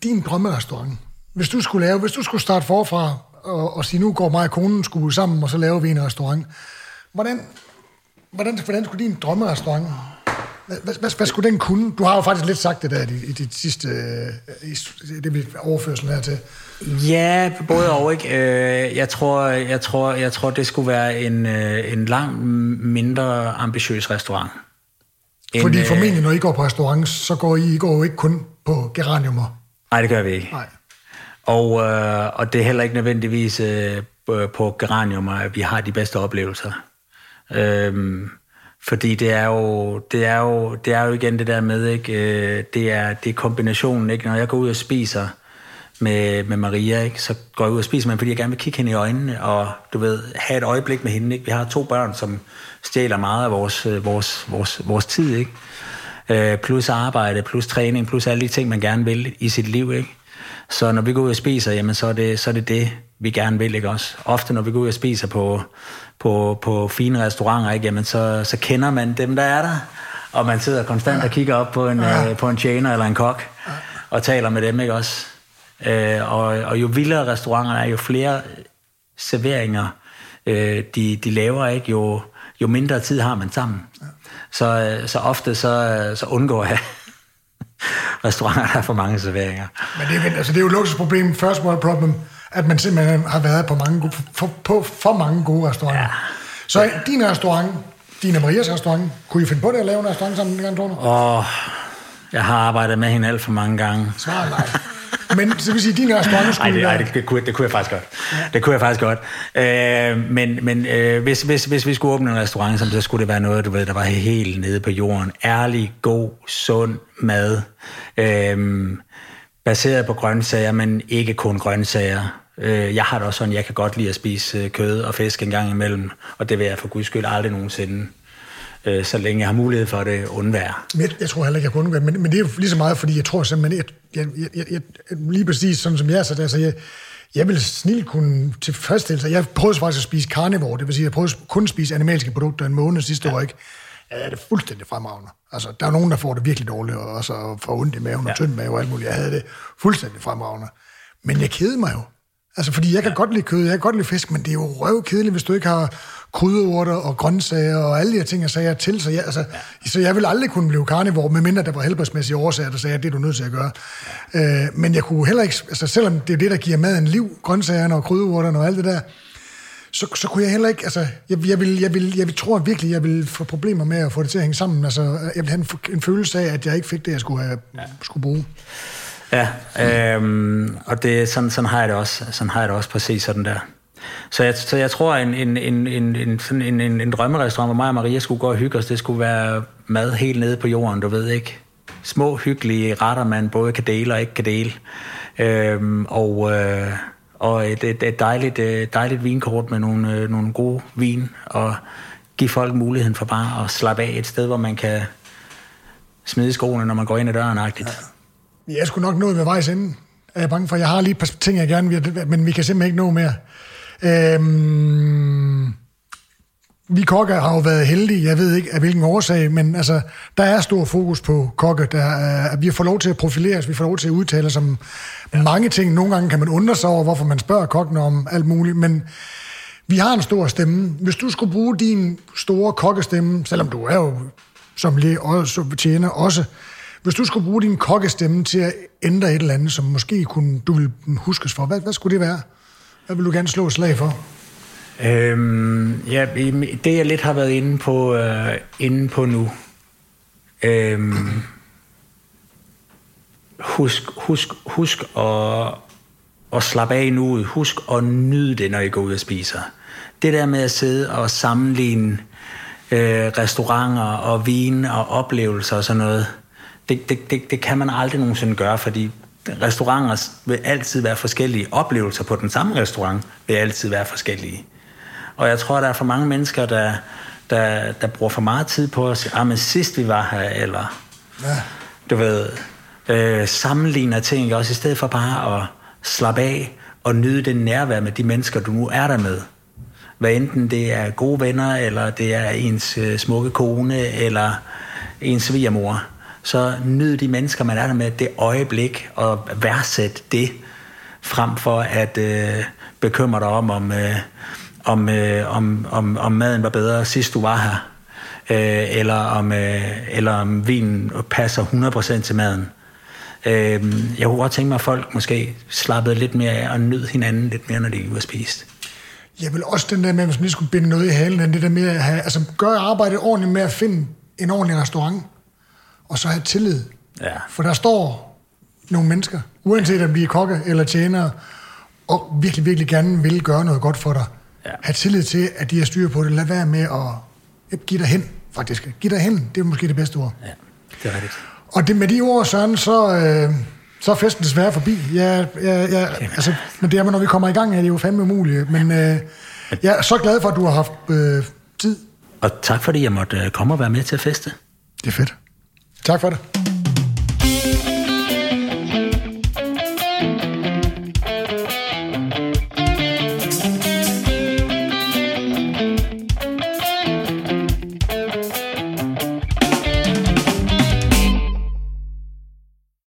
Speaker 1: Din drømmerestaurant. Hvis du skulle lave, hvis du skulle starte forfra og, og sige, nu går mig og konen skulle sammen, og så laver vi en restaurant. Hvordan, hvordan, hvordan skulle din drømmerestaurant hvad, hvad, hvad skulle den kunne? Du har jo faktisk lidt sagt det der i, i dit sidste, i, det vi overførsel her til.
Speaker 2: Ja, både og ikke. Øh, jeg tror, jeg tror, jeg tror det skulle være en, øh, en langt mindre ambitiøs restaurant.
Speaker 1: Fordi øh, formentlig, når I går på restaurant, så går I, I går jo ikke kun på geraniumer.
Speaker 2: Nej, det gør vi ikke. Nej. Og, øh, og det er heller ikke nødvendigvis øh, på geranium, at vi har de bedste oplevelser. Øhm, fordi det er jo, det er jo, det er jo igen det der med, ikke? Øh, det, er, det er kombinationen. Ikke? Når jeg går ud og spiser med, med Maria, ikke? så går jeg ud og spiser med hende, fordi jeg gerne vil kigge hende i øjnene, og du ved, have et øjeblik med hende. Ikke? Vi har to børn, som stjæler meget af vores, øh, vores, vores, vores tid. Ikke? Øh, plus arbejde, plus træning, plus alle de ting, man gerne vil i sit liv. Ikke? Så når vi går ud og spiser, jamen, så, er det, så er det det, vi gerne vil. Ikke? Også ofte, når vi går ud og spiser på på, på fine restauranter, ikke? Jamen, så, så kender man dem, der er der. Og man sidder konstant og kigger op på en, ja. øh, på en tjener eller en kok og taler med dem, ikke også? Øh, og, og jo vildere restauranter er, jo flere serveringer øh, de, de laver, ikke? Jo, jo mindre tid har man sammen. Så, så ofte så, så undgår jeg restauranter, der har for mange serveringer.
Speaker 1: Men det er, altså, det er jo et luksusproblem, first world problem at man simpelthen har været på, mange, for, på for mange gode restauranter. Ja. Så din restaurant, din og Marias restaurant, kunne I finde på det at lave en restaurant sammen, Jan Torner?
Speaker 2: Åh, jeg har arbejdet med hende alt for mange gange.
Speaker 1: Svar nej. Men så vil sige, din restaurant skulle
Speaker 2: Ej, det, ej, det, kunne, det kunne jeg faktisk godt. Det kunne jeg faktisk godt. Øh, men men øh, hvis, hvis, hvis vi skulle åbne en restaurant, så skulle det være noget, du ved, der var helt nede på jorden. Ærlig, god, sund mad. Øh, baseret på grøntsager, men ikke kun grøntsager. Øh, jeg har det også sådan, jeg kan godt lide at spise øh, kød og fisk en gang imellem, og det vil jeg for guds skyld aldrig nogensinde øh, så længe jeg har mulighed for det, undvære.
Speaker 1: Jeg, jeg tror heller ikke, jeg kan undvære, men, men det er jo lige så meget, fordi jeg tror simpelthen, jeg, jeg, jeg, jeg, lige præcis sådan som jeg er, så altså, jeg, jeg vil snilt kunne tilfredsstille sig. Jeg prøvede faktisk at spise carnivore, det vil sige, jeg prøvede kun at spise animalske produkter en måned sidste ja. år, ikke? Ja, det er fuldstændig fremragende. Altså, der er nogen, der får det virkelig dårligt, og så får ondt i maven og ja. tynd mave og alt muligt. Jeg havde det fuldstændig fremragende. Men jeg kedede mig jo. Altså, fordi jeg kan ja. godt lide kød, jeg kan godt lide fisk, men det er jo røvkedeligt, hvis du ikke har krydderurter og grøntsager og alle de her ting, jeg sagde til. Så jeg, altså, ja. så jeg vil aldrig kunne blive karnivor, medmindre der var helbredsmæssige årsager, der sagde, at det er du nødt til at gøre. Ja. Øh, men jeg kunne heller ikke, altså selvom det er det, der giver maden liv, grøntsagerne og krydderurterne og alt det der, så, så kunne jeg heller ikke, altså, jeg, jeg, vil, jeg, vil, jeg vil, tror virkelig, jeg vil få problemer med at få det til at hænge sammen. Altså, jeg vil have en, en følelse af, at jeg ikke fik det, jeg skulle, have, ja. skulle bruge.
Speaker 2: Ja, øhm, og det, sådan, sådan, har jeg det også. Sådan har jeg det også præcis sådan der. Så jeg, så jeg tror, en, en, en, en, en, sådan en, en, en drømmerestaurant, hvor mig og Maria skulle gå og hygge os, det skulle være mad helt nede på jorden, du ved ikke. Små, hyggelige retter, man både kan dele og ikke kan dele. Øhm, og, øh, og et, et, et dejligt, øh, dejligt vinkort med nogle, øh, nogle gode vin, og give folk muligheden for bare at slappe af et sted, hvor man kan smide skoene, når man går ind ad døren. Ja.
Speaker 1: Jeg skulle nok nå ved vejs ende, er jeg bange for. Jeg har lige et par ting, jeg gerne vil, men vi kan simpelthen ikke nå mere. Øhm, vi kokke har jo været heldige, jeg ved ikke af hvilken årsag, men altså, der er stor fokus på kokke. Der er, vi får lov til at profilere os, vi får lov til at udtale os om ja. mange ting. Nogle gange kan man undre sig over, hvorfor man spørger kokken om alt muligt, men vi har en stor stemme. Hvis du skulle bruge din store kokkestemme, selvom du er jo som læge og som tjener også, hvis du skulle bruge din kokkestemme til at ændre et eller andet, som måske kunne, du vil huskes for, hvad, hvad skulle det være? Hvad vil du gerne slå slag for?
Speaker 2: Øhm, ja, det jeg lidt har været inde på, øh, inde på nu. Øhm, husk, husk, husk at, at slappe af nu. Husk at nyde det, når I går ud og spiser. Det der med at sidde og sammenligne øh, restauranter og vin og oplevelser og sådan noget, det, det, det, det kan man aldrig nogensinde gøre, fordi restauranter vil altid være forskellige. Oplevelser på den samme restaurant vil altid være forskellige. Og jeg tror, der er for mange mennesker, der, der, der bruger for meget tid på at sige, ah, men sidst vi var her, eller ja. du ved, øh, sammenligner ting, også i stedet for bare at slappe af og nyde det nærvær med de mennesker, du nu er der med. Hvad enten det er gode venner, eller det er ens øh, smukke kone, eller ens svigermor. Så nyd de mennesker, man er der med, det øjeblik, og værdsæt det, frem for at øh, bekymre dig om, om, øh, om, øh, om, om, om maden var bedre sidst du var her, øh, eller, om, øh, eller om vinen passer 100% til maden. Øh, jeg kunne godt tænke mig, at folk måske slappede lidt mere af og nød hinanden lidt mere, når de var spist.
Speaker 1: Jeg vil også den der med, at man lige skulle binde noget i halen, det der med at have, altså gøre arbejdet ordentligt med at finde en ordentlig restaurant, og så have tillid.
Speaker 2: Ja.
Speaker 1: For der står nogle mennesker, uanset om de er kokke eller tjenere, og virkelig, virkelig gerne vil gøre noget godt for dig. Ja. Have tillid til, at de har styr på det. Lad være med at give dig hen, faktisk. Giv dig hen, det er måske det bedste ord.
Speaker 2: Ja, det er rigtigt.
Speaker 1: Og det, med de ord, Søren, så, øh, så er festen desværre forbi. Ja, ja, ja, altså, men det er, når vi kommer i gang, er det jo fandme umuligt. Men øh, jeg er så glad for, at du har haft øh, tid.
Speaker 2: Og tak fordi jeg måtte øh, komme og være med til at feste.
Speaker 1: Det er fedt. Tak for det.